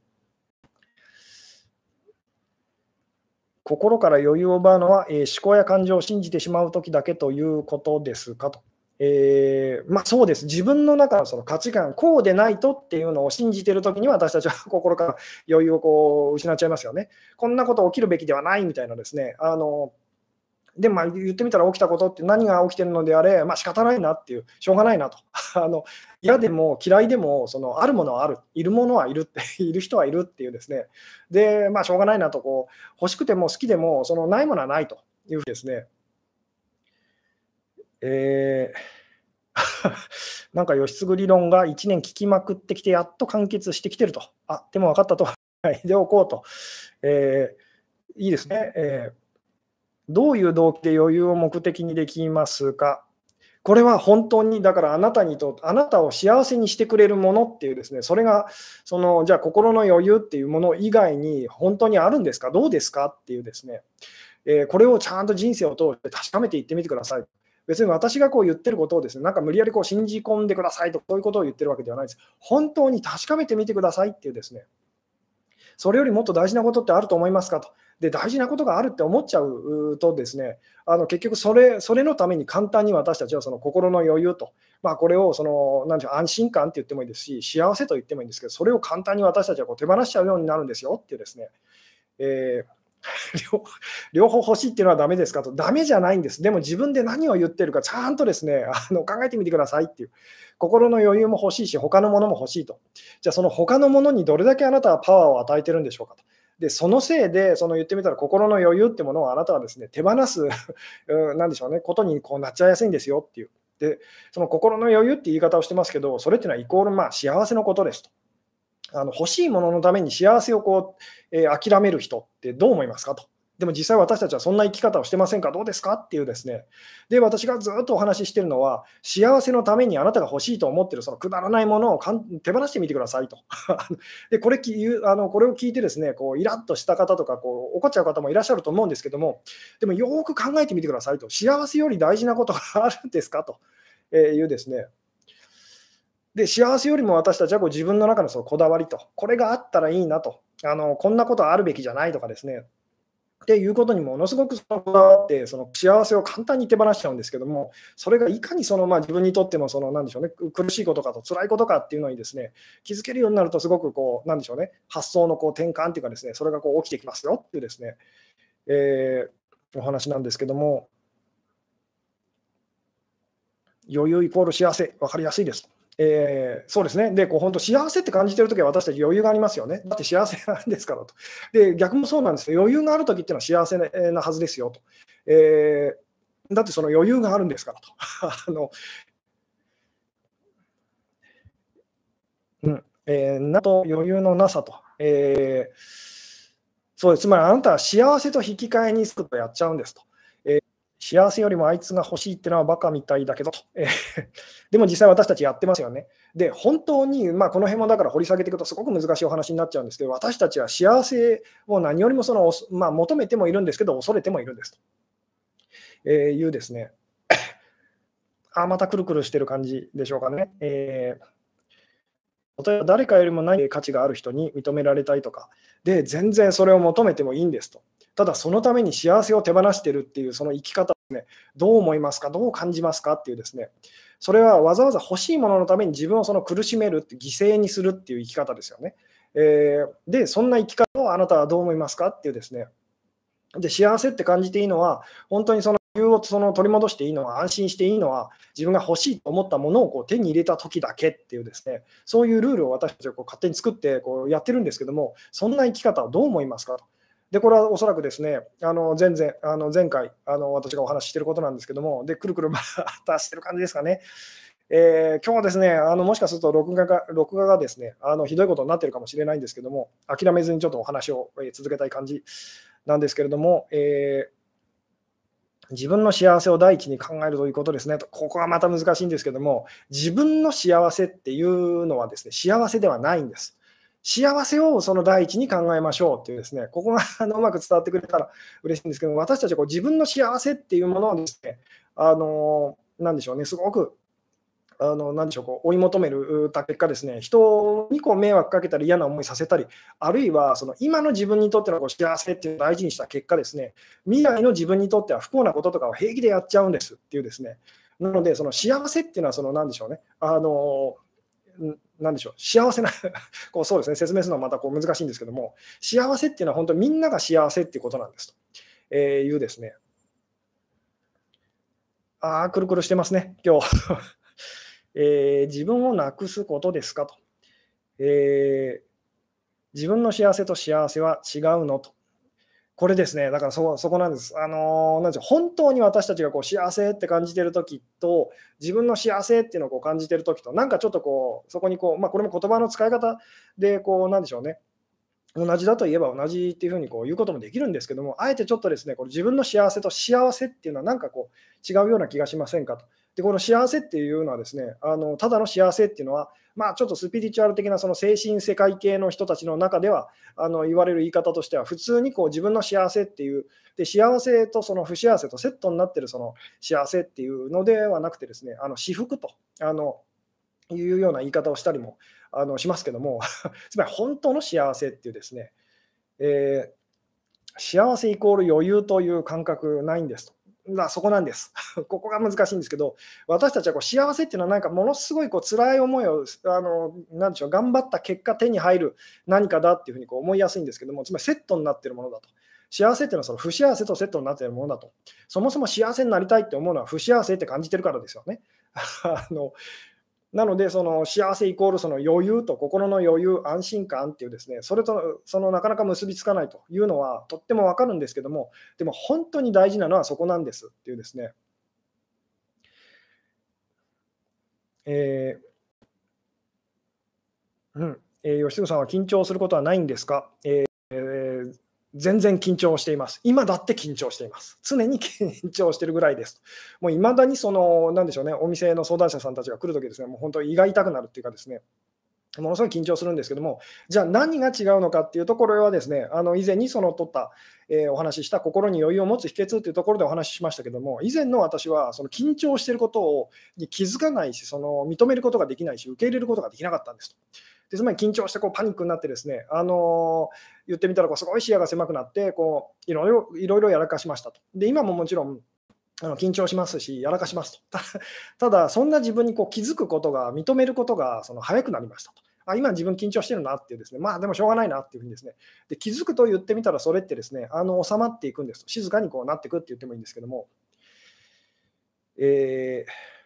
A: 心から余裕を奪うのは、えー、思考や感情を信じてしまうときだけということですかと。えー、まあ、そうです、自分の中のその価値観、こうでないとっていうのを信じてるときには、私たちは 心から余裕をこう失っちゃいますよね。こんなこと起きるべきではないみたいなですね、あので、まあ、言ってみたら起きたことって何が起きてるのであれ、まあ仕方ないなっていう、しょうがないなと。あの嫌でも嫌いでもその、あるものはある、いるものはいるって、いる人はいるっていうですね、で、まあしょうがないなとこう、欲しくても好きでも、そのないものはないというふうですね。えー、なんか義継理論が1年聞きまくってきて、やっと完結してきてると。あでも分かったと。でおこうと。えー、いいですね。えーどういう動機で余裕を目的にできますか？これは本当に、だからあなたにと、あなたを幸せにしてくれるものっていうですね、それが、その、じゃあ心の余裕っていうもの以外に本当にあるんですか？どうですか？っていうですね、えー、これをちゃんと人生を通して確かめていってみてください。別に私がこう言ってることをですね、なんか無理やりこう信じ込んでくださいと、そういうことを言ってるわけではないです。本当に確かめてみてくださいっていうですね、それよりもっと大事なことってあると思いますか？と。で大事なことがあるって思っちゃうとですねあの結局それそれのために簡単に私たちはその心の余裕と、まあ、これをそのなんていう安心感って言ってもいいですし幸せと言ってもいいんですけどそれを簡単に私たちはこう手放しちゃうようになるんですよっていうですね、えー 両方欲しいっていうのはダメですかと、ダメじゃないんです。でも自分で何を言ってるか、ちゃんとですね、あの考えてみてくださいっていう。心の余裕も欲しいし、他のものも欲しいと。じゃあ、その他のものにどれだけあなたはパワーを与えてるんでしょうかと。で、そのせいで、その言ってみたら心の余裕ってものをあなたはですね、手放す、なんでしょうね、ことにこうなっちゃいやすいんですよっていう。で、その心の余裕って言い方をしてますけど、それっていうのはイコールまあ幸せのことですと。あの欲しいもののために幸せをこう、えー、諦める人ってどう思いますかと。でも実際私たちはそんな生き方をしてませんか？どうですか？っていうですね。で、私がずっとお話ししてるのは、幸せのためにあなたが欲しいと思ってるそのくだらないものをかん手放してみてくださいと。で、これあのこれを聞いてですね、こうイラッとした方とかこう怒っちゃう方もいらっしゃると思うんですけども、でもよく考えてみてくださいと。幸せより大事なことがあるんですか？というですね。で、幸せよりも私たちはこう自分の中のそのこだわりと、これがあったらいいなと、あのこんなことあるべきじゃないとかですね、っていうことにものすごくこだわって、その幸せを簡単に手放しちゃうんですけども、それがいかにその、まあ、自分にとってのその、なんでしょうね、苦しいことかと辛いことかっていうのにですね、気づけるようになると、すごくこう、なんでしょうね、発想のこう転換っていうかですね、それがこう起きてきますよっていうですね、えー、お話なんですけども、余裕イコール幸せ、分かりやすいです。えー、そうですね。で、こう本当、幸せって感じてるときは私たち余裕がありますよね。だって幸せなんですからと。で、逆もそうなんですよ。余裕があるときっていうのは幸せなはずですよと。えー、だってその余裕があるんですからと。あのうんえー、なと余裕のなさと。えー、そうです。つまりあなたは幸せと引き換えにすくとやっちゃうんですと。幸せよりもあいつが欲しいってのはバカみたいだけどと。でも実際私たちやってますよね。で、本当に、まあ、この辺もだから掘り下げていくとすごく難しいお話になっちゃうんですけど、私たちは幸せを何よりもその、まあ、求めてもいるんですけど、恐れてもいるんですと、えー、いうですね。あ、またくるくるしてる感じでしょうかね。えー、例えば誰かよりも何価値がある人に認められたいとか、で、全然それを求めてもいいんですと。ただそのために幸せを手放してるっていうその生き方をね、どう思いますか、どう感じますか？っていうですね、それはわざわざ欲しいもののために自分をその苦しめるって犠牲にするっていう生き方ですよね。えー、で、そんな生き方をあなたはどう思いますか？っていうですね、で幸せって感じていいのは、本当にその理由をその取り戻していいのは、安心していいのは、自分が欲しいと思ったものをこう手に入れた時だけっていうですね、そういうルールを私たちはこう勝手に作ってこうやってるんですけども、そんな生き方はどう思いますかと。で、これはおそらくですね、あの前々あの前回あの、私がお話ししていることなんですけども、で、くるくるまた してる感じですかね。えー、今日はですね、あのもしかすると録画が録画がですねあのひどいことになってるかもしれないんですけども、諦めずにちょっとお話を、続けたい感じなんですけれども、えー、自分の幸せを第一に考えるということですねと。ここはまた難しいんですけども、自分の幸せっていうのはですね、幸せではないんです。幸せをその第一に考えましょうっていうですね、ここがあのうまく伝わってくれたら嬉しいんですけども、私たちはこう自分の幸せっていうものをですね、あのなんでしょうね、すごくあのなんでしょうこう追い求めるた結果ですね、人にこう迷惑かけたり嫌な思いさせたり、あるいはその今の自分にとってのこう幸せっていうのを大事にした結果ですね、未来の自分にとっては不幸なこととかを平気でやっちゃうんですっていうですね、なので、その幸せっていうのは、そのなんでしょうね、あのなでしょう、幸せな こうそうですね、説明するのはまたこう難しいんですけども、幸せっていうのは本当にみんなが幸せっていうことなんですと、えー、いうですね、ああ、くるくるしてますね、今日。えー、自分をなくすことですかと。えー、自分の幸せと幸せは違うのと。これですね、だからそそこなんです。あのなんで本当に私たちがこう幸せって感じてるときと、自分の幸せっていうのをこう感じてるときと、なんかちょっとこう、そこにこう、まあ、これも言葉の使い方で、こう、なんでしょうね、同じだといえば同じっていうふうにこう言うこともできるんですけども、あえてちょっとですね、これ自分の幸せと幸せっていうのはなんかこう違うような気がしませんかと。で、この幸せっていうのはですね、あのただの幸せっていうのは、まあ、ちょっとスピリチュアル的なその精神世界系の人たちの中ではあの言われる言い方としては、普通にこう自分の幸せっていう、で幸せとその不幸せとセットになってるその幸せっていうのではなくてですね、あの私服とあのいうような言い方をしたりもあのしますけども、つまり本当の幸せっていうですね、えー、幸せイコール余裕という感覚ないんですと。まあ、そこなんです。ここが難しいんですけど、私たちはこう幸せっていうのは、なんかものすごいこう辛い思いをあのなんでしょう、頑張った結果、手に入る何かだっていうふうにこう思いやすいんですけども、つまりセットになってるものだと。幸せっていうのはその不幸せとセットになっているものだと。そもそも幸せになりたいって思うのは不幸せって感じてるからですよね。あのなので、その幸せイコールその余裕と心の余裕、安心感っていうですね、それとそのなかなか結びつかないというのはとってもわかるんですけども、でも本当に大事なのはそこなんですっていうですね。えー、うん、えー、吉純さんは緊張することはないんですか、えー、全然緊張しています。今だって緊張しています。常に緊張してるぐらいです。もういまだにその、なんでしょうね、お店の相談者さんたちが来るときですね、もう本当、胃が痛くなるっていうかですね、ものすごい緊張するんですけども、じゃあ何が違うのかっていうところはですね、あの以前にその取った、えー、お話しした心に余裕を持つ秘訣っていうところでお話ししましたけども、以前の私はその緊張してることをに気づかないし、その認めることができないし、受け入れることができなかったんです。でつまり緊張してこうパニックになってですね、あのー、言ってみたらこうすごい視野が狭くなってこういろいろいろいろやらかしましたと。で今ももちろんあの緊張しますし、やらかしますと。ただ、そんな自分にこう気づくことが、認めることがその早くなりましたと。あ今自分緊張してるなっていうですね、まあでもしょうがないなっていうふうにですね、で気づくと言ってみたらそれってですね、あの収まっていくんですと。静かにこうなっていくって言ってもいいんですけども、えー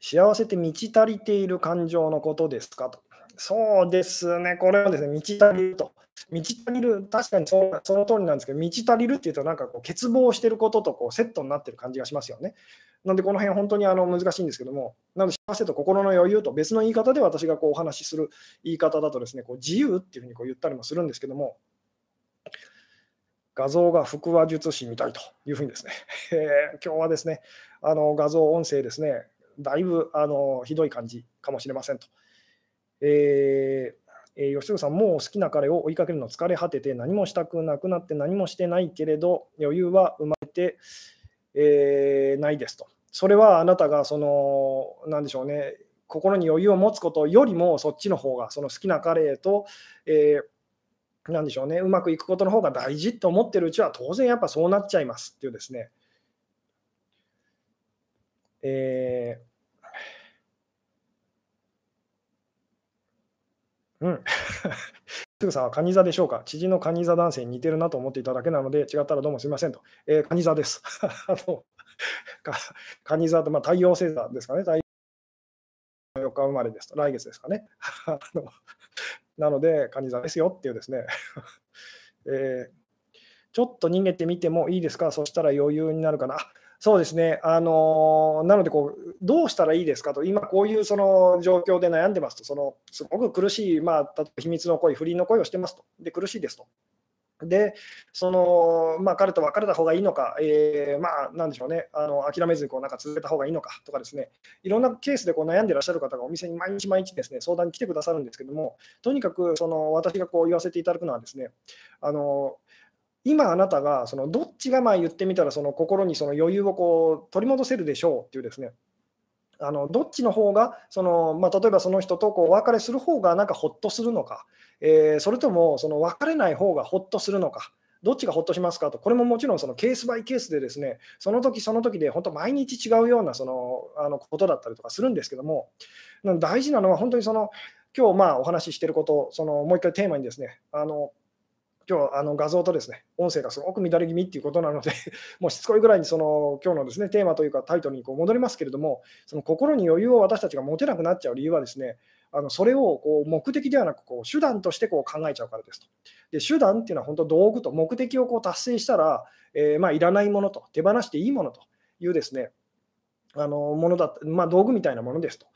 A: 幸せって満ち足りている感情のことですかと。そうですね、これはですね、満ち足りると。満ち足りる、確かにそのその通りなんですけど、満ち足りるっていうと、なんかこう欠乏してることとこうセットになってる感じがしますよね。なんで、この辺、本当にあの難しいんですけども、なので、幸せと心の余裕と別の言い方で私がこうお話しする言い方だとですね、こう自由っていうふうにこう言ったりもするんですけども、画像が腹話術師みたいというふうにですね、えー、今日はですね、あの画像、音声ですね、だいぶあのひどい感じかもしれませんと。えーえー、吉純さん、もう好きな彼を追いかけるの疲れ果てて、何もしたくなくなって何もしてないけれど、余裕は生まれて、えー、ないですと。それはあなたが、その、なんでしょうね、心に余裕を持つことよりも、そっちの方が、その好きな彼と、えー、なんでしょうね、うまくいくことの方が大事と思ってるうちは、当然やっぱそうなっちゃいますっていうですね。えーうん。すぐさんはカニ座でしょうか知人のカニ座男性に似てるなと思っていただけなので、違ったらどうもすみませんと。えー、カニ座です。あのカニ座と、まあ、太陽星座ですかね。太陽4日生まれですと。来月ですかね。あのなので、カニ座ですよっていうですね。えー、ちょっと逃げてみてもいいですかそしたら余裕になるかな。そうですね、あのなのでこう、どうしたらいいですかと、今こういうその状況で悩んでますと、そのすごく苦しい、まあ、秘密の恋、不倫の恋をしてますと、で苦しいですと。で、そのまあ、彼と別れた方がいいのか、えー、まあ、なんでしょうね、あの諦めずにこうなんか続けた方がいいのか。とかですね、いろんなケースでこう悩んでらっしゃる方がお店に毎日毎日ですね相談に来てくださるんですけども、とにかくその私がこう言わせていただくのはですね、あの今あなたがそのどっちがまあ言ってみたらその心にその余裕をこう取り戻せるでしょうっていうですね。あのどっちの方がそのまあ、例えばその人とこうお別れする方がなんかほっとするのか、え、それともその別れない方がほっとするのか、どっちがほっとしますか？と、これももちろんそのケースバイケースでですね、その時その時で本当毎日違うようなそのあのことだったりとかするんですけども、大事なのは本当にその今日まあお話ししてること、そのもう一回テーマにですね、あの今日あの画像とですね音声がすごく乱れ気味っていうことなので、もうしつこいぐらいにその今日のですねテーマというかタイトルにこう戻りますけれども、その心に余裕を私たちが持てなくなっちゃう理由はですね、あのそれをこう目的ではなくこう手段としてこう考えちゃうからですと。で手段っていうのは本当道具と目的をこう達成したら、えー、まあいらないものと手放していいものというですねあのものだ、まあ、道具みたいなものですと。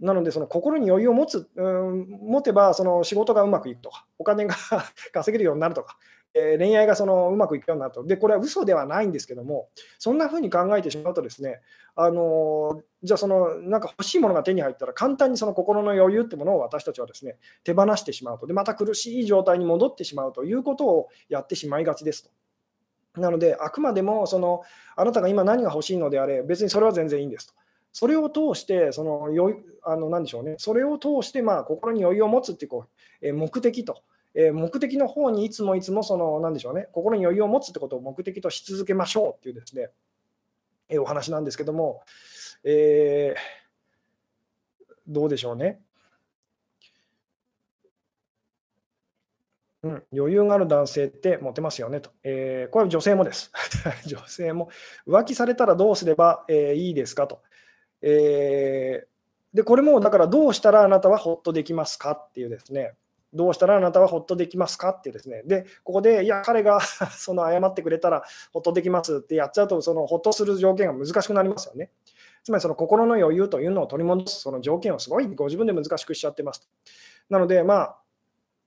A: なので、その心に余裕を持つ、うん、持てばその仕事がうまくいくとか、お金が 稼げるようになるとか、えー、恋愛がそのうまくいくようになると。で、これは嘘ではないんですけども、そんな風に考えてしまうとですね、あのじゃあそのなんか欲しいものが手に入ったら簡単にその心の余裕ってものを私たちはですね手放してしまうとでまた苦しい状態に戻ってしまうということをやってしまいがちですと。なのであくまでもそのあなたが今何が欲しいのであれ別にそれは全然いいんですと。それを通してその余あの何でしょうねそれを通してまあ心に余裕を持つっていうこう、え目的と。え目的の方にいつもいつもその何でしょうね心に余裕を持つってことを目的とし続けましょうっていうですね、えお話なんですけども、えー、どうでしょうね。うん、余裕がある男性ってモテますよねと。えー、これは女性もです。女性も浮気されたらどうすれば、えー、いいですかと。えー、で、これもだからどうしたらあなたはほっとできますかっていうですね。どうしたらあなたはほっとできますかってですね。で、ここで、いや、彼が その謝ってくれたらほっとできますってやっちゃうと、そのほっとする条件が難しくなりますよね。つまりその心の余裕というのを取り戻すその条件をすごいご自分で難しくしちゃってます。なので、まあ、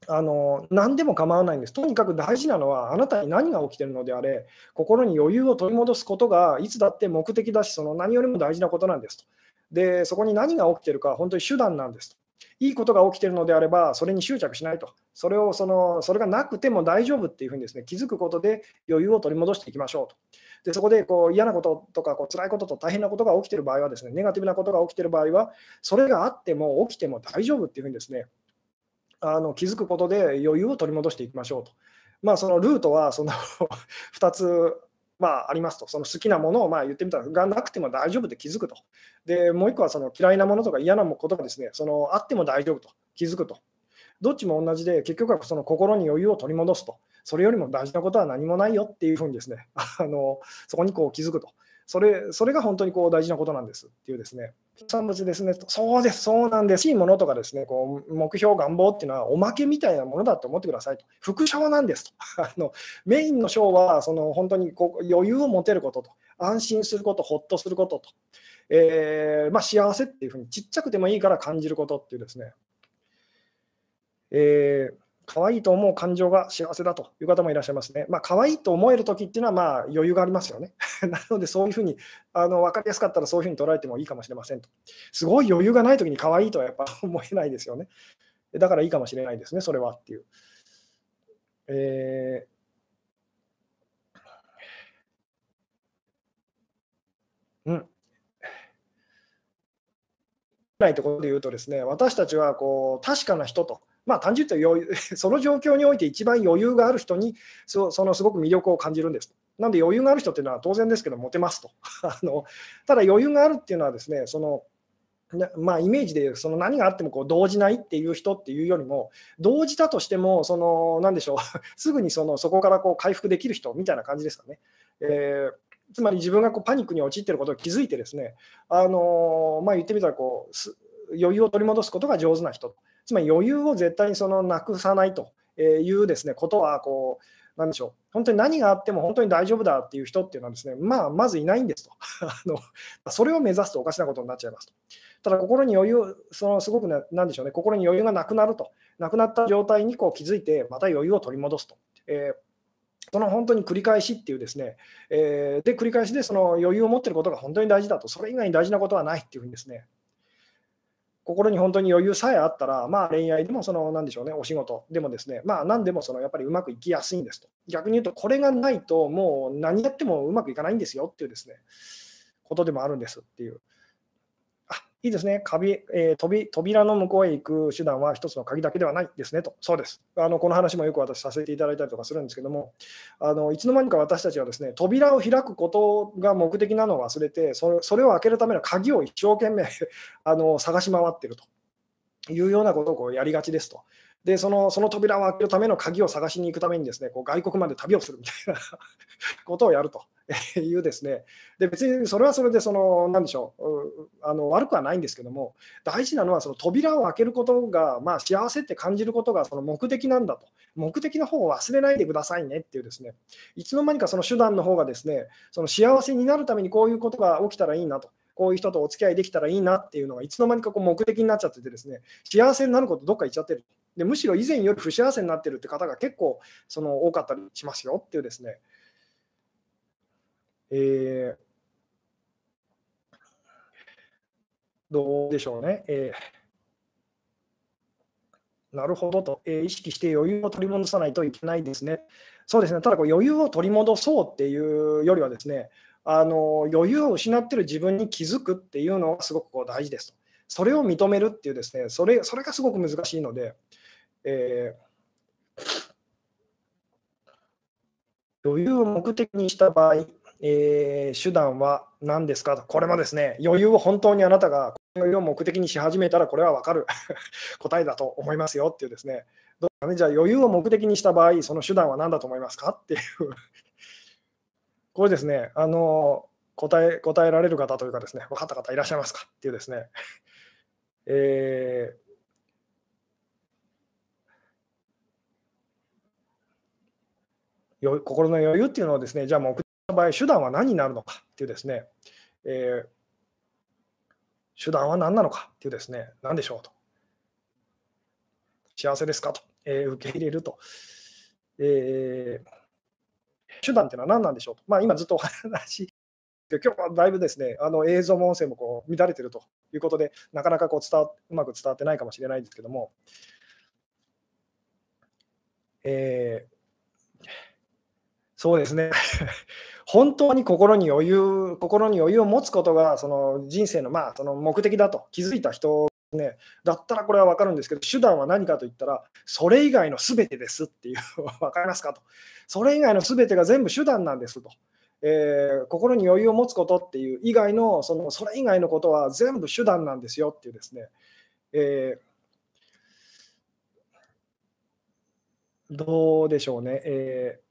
A: あの何でも構わないんです。とにかく大事なのは、あなたに何が起きているのであれ、心に余裕を取り戻すことがいつだって目的だし、その何よりも大事なことなんですと。で、そこに何が起きているか、本当に手段なんですと。いいことが起きているのであれば、それに執着しないと。それをその、それがなくても大丈夫っていうふうにですね、気づくことで余裕を取り戻していきましょうと。でそこでこう嫌なこととかこう辛いことと大変なことが起きている場合はですね、ネガティブなことが起きている場合は、それがあっても起きても大丈夫っていうふうにですね、あの気づくことで余裕を取り戻していきましょうと。まあ、そのルートはその 2つまあ、ありますと、その好きなものをまあ言ってみたら、がなくても大丈夫って気づくと。で、もう一個はその嫌いなものとか嫌なことがですね、そのあっても大丈夫と気づくと。どっちも同じで、結局はその心に余裕を取り戻すと。それよりも大事なことは何もないよっていうふうにですね、あのそこにこう気づくと。それそれが本当にこう大事なことなんですっていうですね。産物ですね。そうです、そうなんです。いいものとかですね、こう目標、願望っていうのはおまけみたいなものだと思ってくださいと。副賞なんですと。あのメインの賞はその本当にこう余裕を持てることと、安心すること、ほっとすることと、えーまあ、幸せっていうふうにちっちゃくてもいいから感じることっていうですね。えー可愛いと思う感情が幸せだという方もいらっしゃいますね。まあ、可愛いと思えるときっていうのはまあ余裕がありますよね。なので、そういうふうにあの分かりやすかったらそういうふうに捉えてもいいかもしれませんと。すごい余裕がないときに可愛いとはやっぱ思えないですよね。だからいいかもしれないですね、それはっていう。えー、うん。ないところで言うとですね、私たちはこう確かな人とまあ、単純に言うと その状況において一番余裕がある人にそのすごく魅力を感じるんです。なんで余裕がある人っていうのは当然ですけど、モテますと。あのただ余裕があるっていうのはですね、そのまあ、イメージでその何があってもこう動じないっていう人っていうよりも、動じたとしても、その何でしょう、すぐにそのそこからこう回復できる人みたいな感じですかね。えーつまり自分がこうパニックに陥っていることを気づいて、ですね、あのまあ、言ってみたらこう余裕を取り戻すことが上手な人つまり余裕を絶対にそのなくさないというですねことはこう、なんでしょう、本当に何があっても本当に大丈夫だっていう人っていうのはですね、まあ、まずいないんですと あの。それを目指すとおかしなことになっちゃいますと。ただ、心に余裕、そのすごくな、なんでしょうね、心に余裕がなくなると、なくなった状態にこう気づいて、また余裕を取り戻すと。えーその本当に繰り返しっていうですね、えー、で、繰り返しでその余裕を持ってることが本当に大事だと、それ以外に大事なことはないっていうふうにですね、心に本当に余裕さえあったら、まあ、恋愛でもその、なんでしょうね、お仕事でもですね、まあ、何でもそのやっぱりうまくいきやすいんですと。逆に言うと、これがないと、もう何やってもうまくいかないんですよっていうですね、ことでもあるんですっていう。いいですね、鍵えー、扉扉の向こうへ行く手段は一つの鍵だけではないですねと、そうです。あのこの話もよく私させていただいたりとかするんですけども、あのいつの間にか私たちはですね扉を開くことが目的なのを忘れて、それそれを開けるための鍵を一生懸命 あの探し回っていると。いうようなことをこうやりがちですと。でそのその扉を開けるための鍵を探しに行くためにですねこう外国まで旅をするみたいな ことをやると。いうですね。で別にそれはそれでその何でしょうあの悪くはないんですけども大事なのはその扉を開けることが、まあ、幸せって感じることがその目的なんだと。目的の方を忘れないでくださいねっていうですね。いつの間にかその手段の方がですねその幸せになるためにこういうことが起きたらいいなと。こういう人とお付き合いできたらいいなっていうのがいつの間にかこう目的になっちゃっててですね幸せになることどっか行っちゃってる。でむしろ以前より不幸せになってるって方が結構その多かったりしますよっていうですね、えー、どうでしょうね、えー、なるほどと、えー、意識して余裕を取り戻さないといけないですね。そうですねただこう余裕を取り戻そうっていうよりはですねあの余裕を失ってる自分に気づくっていうのがすごくこう大事ですと。それを認めるっていうですねそれそれがすごく難しいので、えー、余裕を目的にした場合、えー、手段は何ですかと、これもですね、余裕を本当にあなたが余裕を目的にし始めたら、これは分かる。答えだと思いますよっていうですね、どうね、じゃあ余裕を目的にした場合、その手段は何だと思いますかっていう。これですね、あの答え答えられる方というかですね、分かった方いらっしゃいますかっていうですね、えー心の余裕っていうのはですね、じゃあ目場合、手段は何になるのかっていうですね、えー、手段は何なのかっていうですね、何でしょうと。幸せですかと、えー、受け入れると。えー、手段っていうのは何なんでしょうと。まあ、今ずっとお話今日はだいぶですね、あの映像も音声もこう乱れてるということで、なかなかこう伝わうまく伝わってないかもしれないんですけども、えーそうですね。本当に心に余裕、心に余裕を持つことがその人生の,、まあその目的だと気づいた人、ね、だったらこれは分かるんですけど、手段は何かといったら、それ以外のすべてですっていう、分かりますかと。それ以外のすべてが全部手段なんですと。えー、心に余裕を持つことっていう以外のその、それ以外のことは全部手段なんですよっていうですね。えー、どうでしょうね。えー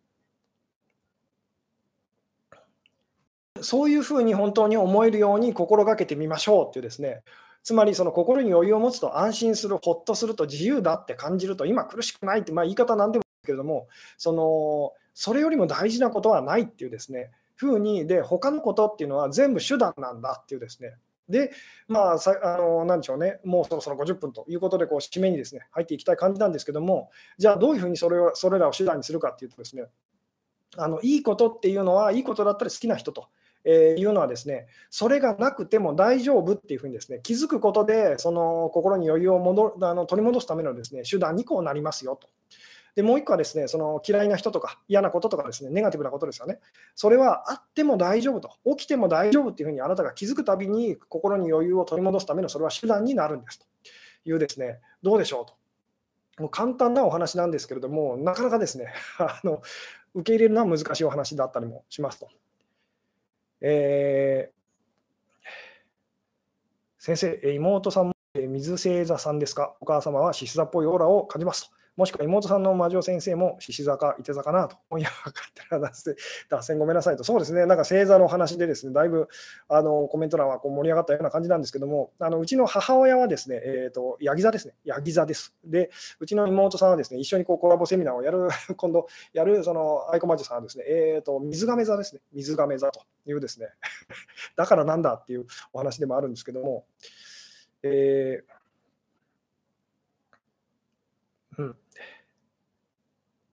A: そういうふうに本当に思えるように心がけてみましょうっていうですね、つまりその心に余裕を持つと安心する、ほっとすると自由だって感じると、今苦しくないって、まあ、言い方なんでもいいけれども、そのそれよりも大事なことはないっていうですね、ふうに、で、他のことっていうのは全部手段なんだっていうですね、で、まあ、さあのなんでしょうね、もうそろそろ50分ということで、こう締めにですね入っていきたい感じなんですけども、じゃあどういうふうにそれをそれらを手段にするかっていうとですね、あのいいことっていうのは、いいことだったら好きな人とえー、いうのはですね、それがなくても大丈夫っていうふうにですね、気づくことで、その心に余裕を戻あの取り戻すためのですね、手段にこうなりますよと。でもう一個はですね、その嫌いな人とか嫌なこととかですね、ネガティブなことですよね。それはあっても大丈夫と、起きても大丈夫っていうふうにあなたが気づくたびに心に余裕を取り戻すためのそれは手段になるんですというですね、どうでしょうと。もう簡単なお話なんですけれども、なかなかですね、あの受け入れるのは難しいお話だったりもしますと。えー、先生、妹さんも水星座さんですか？お母様は獅子座っぽいオーラを感じますと。もしくは妹さんの魔女先生も獅子座か伊手座かなと。今夜分かったら脱線脱線ごめんなさいと。そうですね、なんか星座の話でですね、だいぶあのコメント欄はこう盛り上がったような感じなんですけども、あのうちの母親はですね、えーと、ヤギ座ですね、ヤギ座です。で、うちの妹さんはですね、一緒にこうコラボセミナーをやる、今度やるそのアイコマジさんはですね、えーと、水亀座ですね、水亀座というですね、だからなんだっていうお話でもあるんですけども、えーうん、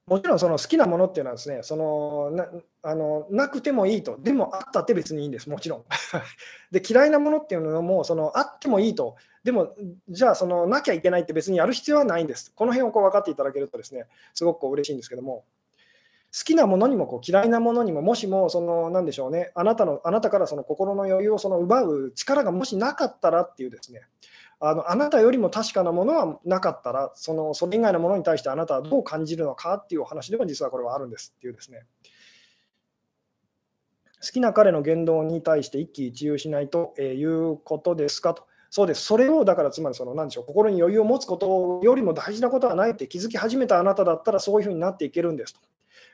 A: もちろんその好きなものっていうのはですね、そのなあのなくてもいいと、でもあったって別にいいんです、もちろん。で嫌いなものっていうのもそのあってもいいと、でもじゃあそのなきゃいけないって別にやる必要はないんです。この辺をこう分かっていただけるとですね、すごくう嬉しいんですけども。好きなものにもこう嫌いなものにも、もしもその何でしょうね、あなたのあなたからその心の余裕をその奪う力がもしなかったらっていうですね、あのあなたよりも確かなものはなかったらその、それ以外のものに対してあなたはどう感じるのかっていうお話でも実はこれはあるんですっていうですね。好きな彼の言動に対して一喜一憂しないということですかと。そうです。それを、だからつまりその、なんでしょう、心に余裕を持つことよりも大事なことはないって気づき始めたあなただったら、そういうふうになっていけるんですと。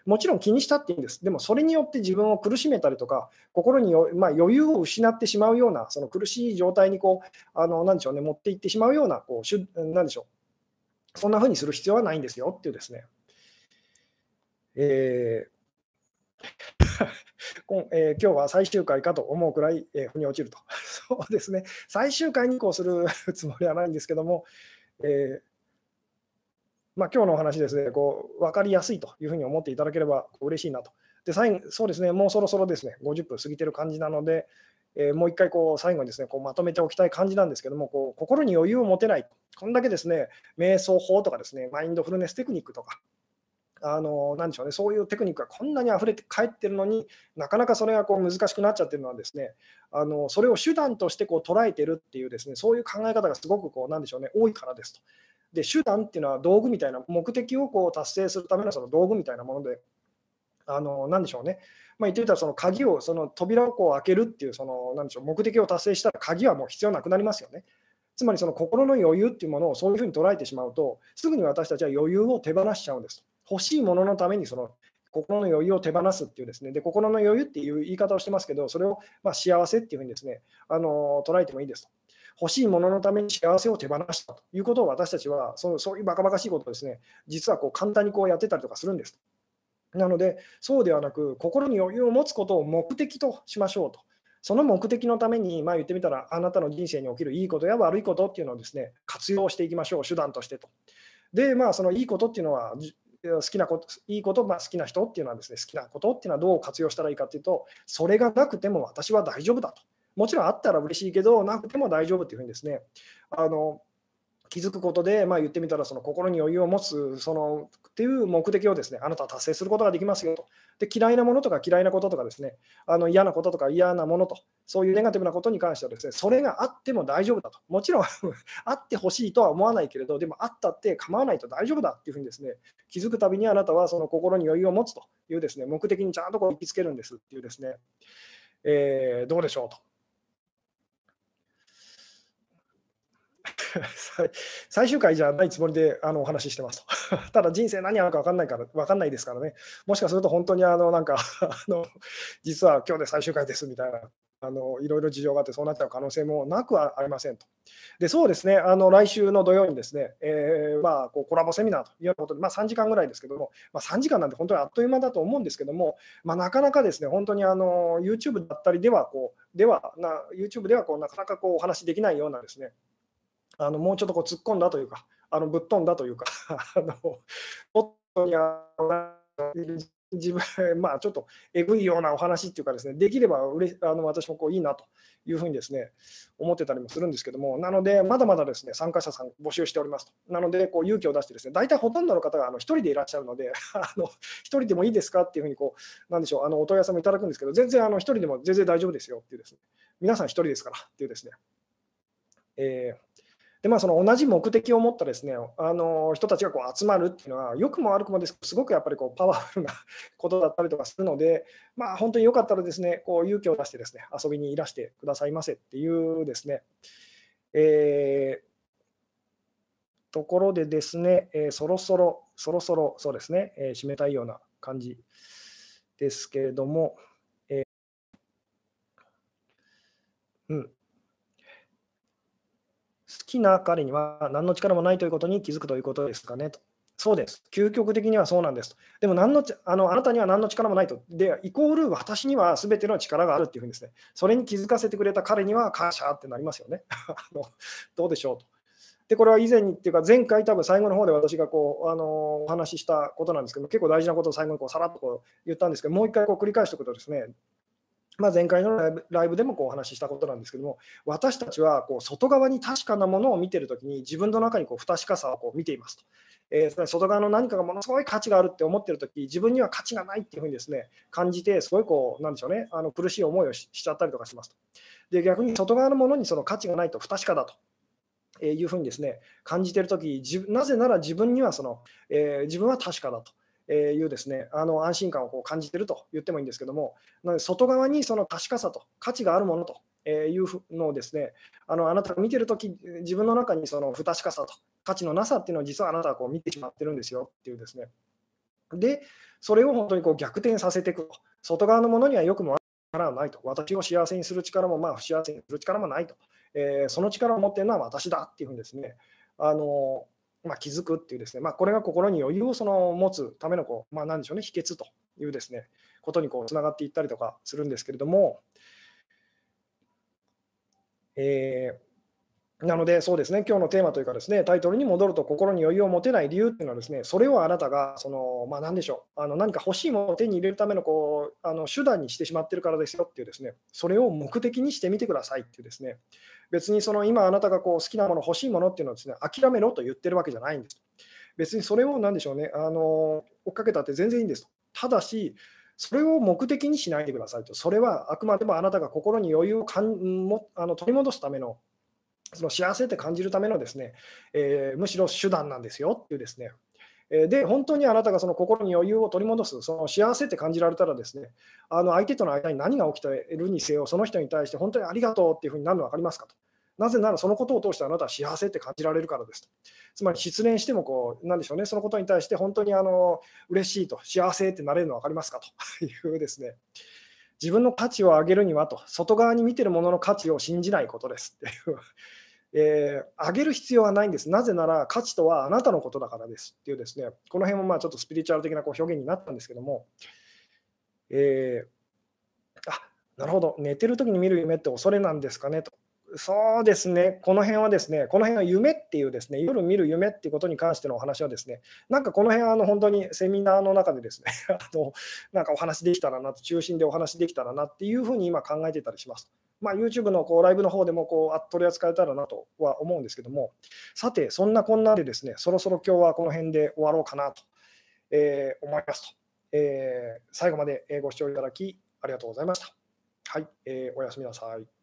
A: もちろん気にしたっていいんです。でもそれによって自分を苦しめたりとか、心に、まあ、余裕を失ってしまうような、その苦しい状態にこう、あのなんでしょうね、持っていってしまうような、こうしゅなんでしょう、そんなふうにする必要はないんですよっていうですね。えー えー、今日は最終回かと思うくらい、えー、腑に落ちると。そうですね、最終回にこうするつもりはないんですけども、えーまあ、今日のお話ですね、こう分かりやすいというふうに思っていただければ嬉しいなと。で、最後、そうですね、もうそろそろですね、50分過ぎてる感じなので、えー、もう一回こう最後にですねこうまとめておきたい感じなんですけども、こう心に余裕を持てない、こんだけですね、瞑想法とかですね、マインドフルネステクニックとか、あのなんでしょうね、そういうテクニックがこんなに溢れて帰ってるのになかなかそれがこう難しくなっちゃってるのはですね、あのそれを手段としてこう捉えてるっていうですね、そういう考え方がすごくこうなんでしょうね、多いからですと。で、手段っていうのは道具みたいな、目的をこう達成するためのその道具みたいなもので、あのなんでしょうね、まあ、言ってみたら、その鍵を、その扉をこう開けるっていう、そのなんでしょう、目的を達成したら、鍵はもう必要なくなりますよね。つまり、その心の余裕っていうものをそういうふうに捉えてしまうと、すぐに私たちは余裕を手放しちゃうんです。欲しいもののためにその心の余裕を手放すっていうですね、で心の余裕っていう言い方をしてますけど、それをま幸せっていうふうにですね、あの捉えてもいいですと。欲しいもののために幸せを手放したということを私たちはそのそういうバカバカしいことをですね実はこう簡単にこうやってたりとかするんです。なので、そうではなく、心に余裕を持つことを目的としましょうと。その目的のために、まあ、言ってみたら、あなたの人生に起きるいいことや悪いことっていうのをですね活用していきましょう、手段としてと。で、まあ、そのいいことっていうのは、好きなこと、いいこと、まあ、好きな人っていうのはですね、好きなことっていうのはどう活用したらいいかっていうと、それがなくても私は大丈夫だと。もちろんあったら嬉しいけど、なくても大丈夫っていうふうにですね、あの気づくことで、まあ、言ってみたら、その心に余裕を持つそのっていう目的をですね、あなたは達成することができますよと。で、嫌いなものとか嫌いなこととかですね、あの嫌なこととか嫌なものと、そういうネガティブなことに関してはですね、それがあっても大丈夫だと。もちろん あってほしいとは思わないけれど、でもあったって構わないと大丈夫だっていうふうにですね、気づくたびにあなたはその心に余裕を持つというですね、目的にちゃんとこう行きつけるんですっていうですね、えー、どうでしょうと。最終回じゃないつもりであのお話ししてますと。ただ人生何あるか分かんないから、分かんないですからね。もしかすると本当にあのなんかあの、実は今日で最終回ですみたいな、あのいろいろ事情があってそうなっちゃう可能性もなくはありませんと。で、そうですね、あの来週の土曜にですね、えー、まあ、こうコラボセミナーというようなことで、まあ、3時間ぐらいですけども、まあ、3時間なんて本当にあっという間だと思うんですけども、まあ、なかなかですね、本当にあの YouTube だったりではこう、ではな YouTube ではこうなかなかこうお話できないようなですね、あのもうちょっとこう突っ込んだというか、あのぶっ飛んだというか、あの本当にあ自分、まあ、ちょっとえぐいようなお話っていうかですね、できればうれあの私もこういいなというふうにですね、思ってたりもするんですけども、なので、まだまだですね、参加者さん募集しておりますと。なので、こう勇気を出してですね、大体ほとんどの方があの1人でいらっしゃるので、あの1人でもいいですかっていうふうにこう、なんでしょう、あのお問い合わせもいただくんですけど、全然あの1人でも全然大丈夫ですよっていうですね、皆さん1人ですからっていうですね、えーでまあ、その同じ目的を持ったですねあの人たちがこう集まるっていうのは、良くも悪くもですすごくやっぱりこうパワフルな ことだったりとかするので、まあ、本当によかったらですねこう勇気を出してですね遊びにいらしてくださいませっていうですね、えー、ところでですね、えー、そろそろ、そろそろそうですね、えー、締めたいような感じですけれども、えうん。好きな彼には何の力もないということに気づくということですかねと。そうです。究極的にはそうなんです。でも何のあの、あなたには何の力もないと。で、イコール私には全ての力があるっていうふうにですね、それに気づかせてくれた彼には感謝ってなりますよね。あのどうでしょうと。で、これは以前にっていうか、前回、多分最後の方で私がこうあのお話ししたことなんですけど、結構大事なことを最後にこうさらっとこう言ったんですけど、もう一回こう繰り返しておくとですね、まあ、前回のライブでもこうお話ししたことなんですけども、私たちはこう外側に確かなものを見てるときに、自分の中にこう不確かさをこう見ていますと。えー、外側の何かがものすごい価値があるって思ってるとき、自分には価値がないっていうふうにですね感じて、すごいこう、なんでしょうね、あの苦しい思いをしちゃったりとかしますと。で、逆に外側のものにその価値がないと不確かだと。えいうふうにですね感じているとき、なぜなら自分にはその、えー、自分は確かだと。えいうですねあの安心感をこう感じてると言ってもいいんですけども、なので外側にその確かさと価値があるものとえいうのをですね、あのあなたが見てるとき、自分の中にその不確かさと価値のなさっていうのを実はあなたはこう見てしまってるんですよっていうですね。で、それを本当にこう逆転させていくと。外側のものにはよくも力はないと。私を幸せにする力も、まあ、不幸せにする力もないと。えー、その力を持ってるのは私だっていうふうにですね、あのまあ、気づくっていうですね、まあ、これが心に余裕をその持つためのこう、まあ、なんでしょうね、秘訣というですね、ことにこうつながっていったりとかするんですけれども、えーなので、そうですね、今日のテーマというか、ですねタイトルに戻ると心に余裕を持てない理由っていうのは、ですねそれをあなたがその、まあ、何でしょうあの、何か欲しいものを手に入れるためのこうあの手段にしてしまってるからですよっていう、ですねそれを目的にしてみてくださいっていう、ですね別にその今、あなたがこう好きなもの、欲しいものっていうのはです、ね、諦めろと言ってるわけじゃないんです。別にそれを何でしょうね、あの追っかけたって全然いいんです。ただし、それを目的にしないでくださいと、それはあくまでもあなたが心に余裕をかんもあの取り戻すためのその幸せって感じるためのですね、えー、むしろ手段なんですよっていうですね。で、本当にあなたがその心に余裕を取り戻す、その幸せって感じられたらですね、あの相手との間に何が起きているにせよ、その人に対して本当にありがとうっていうふうになるの分かりますかと。なぜならそのことを通してあなたは幸せって感じられるからですと。つまり失恋してもこう、なんでしょうね、そのことに対して本当にあの嬉しいと、幸せってなれるの分かりますかというですね。自分の価値を上げるにはと、外側に見てるものの価値を信じないことですっていうえー、上げる必要はないんです。なぜなら価値とはあなたのことだからですっていうですね、この辺もまあちょっとスピリチュアル的なこう表現になったんですけども、えー、あなるほど、寝てる時に見る夢って恐れなんですかねと。そうですね、この辺はですね、この辺は夢っていうですね、夜見る夢っていうことに関してのお話はですね、なんかこの辺はあの本当にセミナーの中でですね、あのなんかお話できたらなと、中心でお話できたらなっていうふうに今考えてたりします。まあ、YouTube のこうライブの方でもこう取り扱えたらなとは思うんですけども、さて、そんなこんなでですね、そろそろ今日はこの辺で終わろうかなと、えー、思いますと、えー、最後までご視聴いただきありがとうございました。はい、えー、おやすみなさい。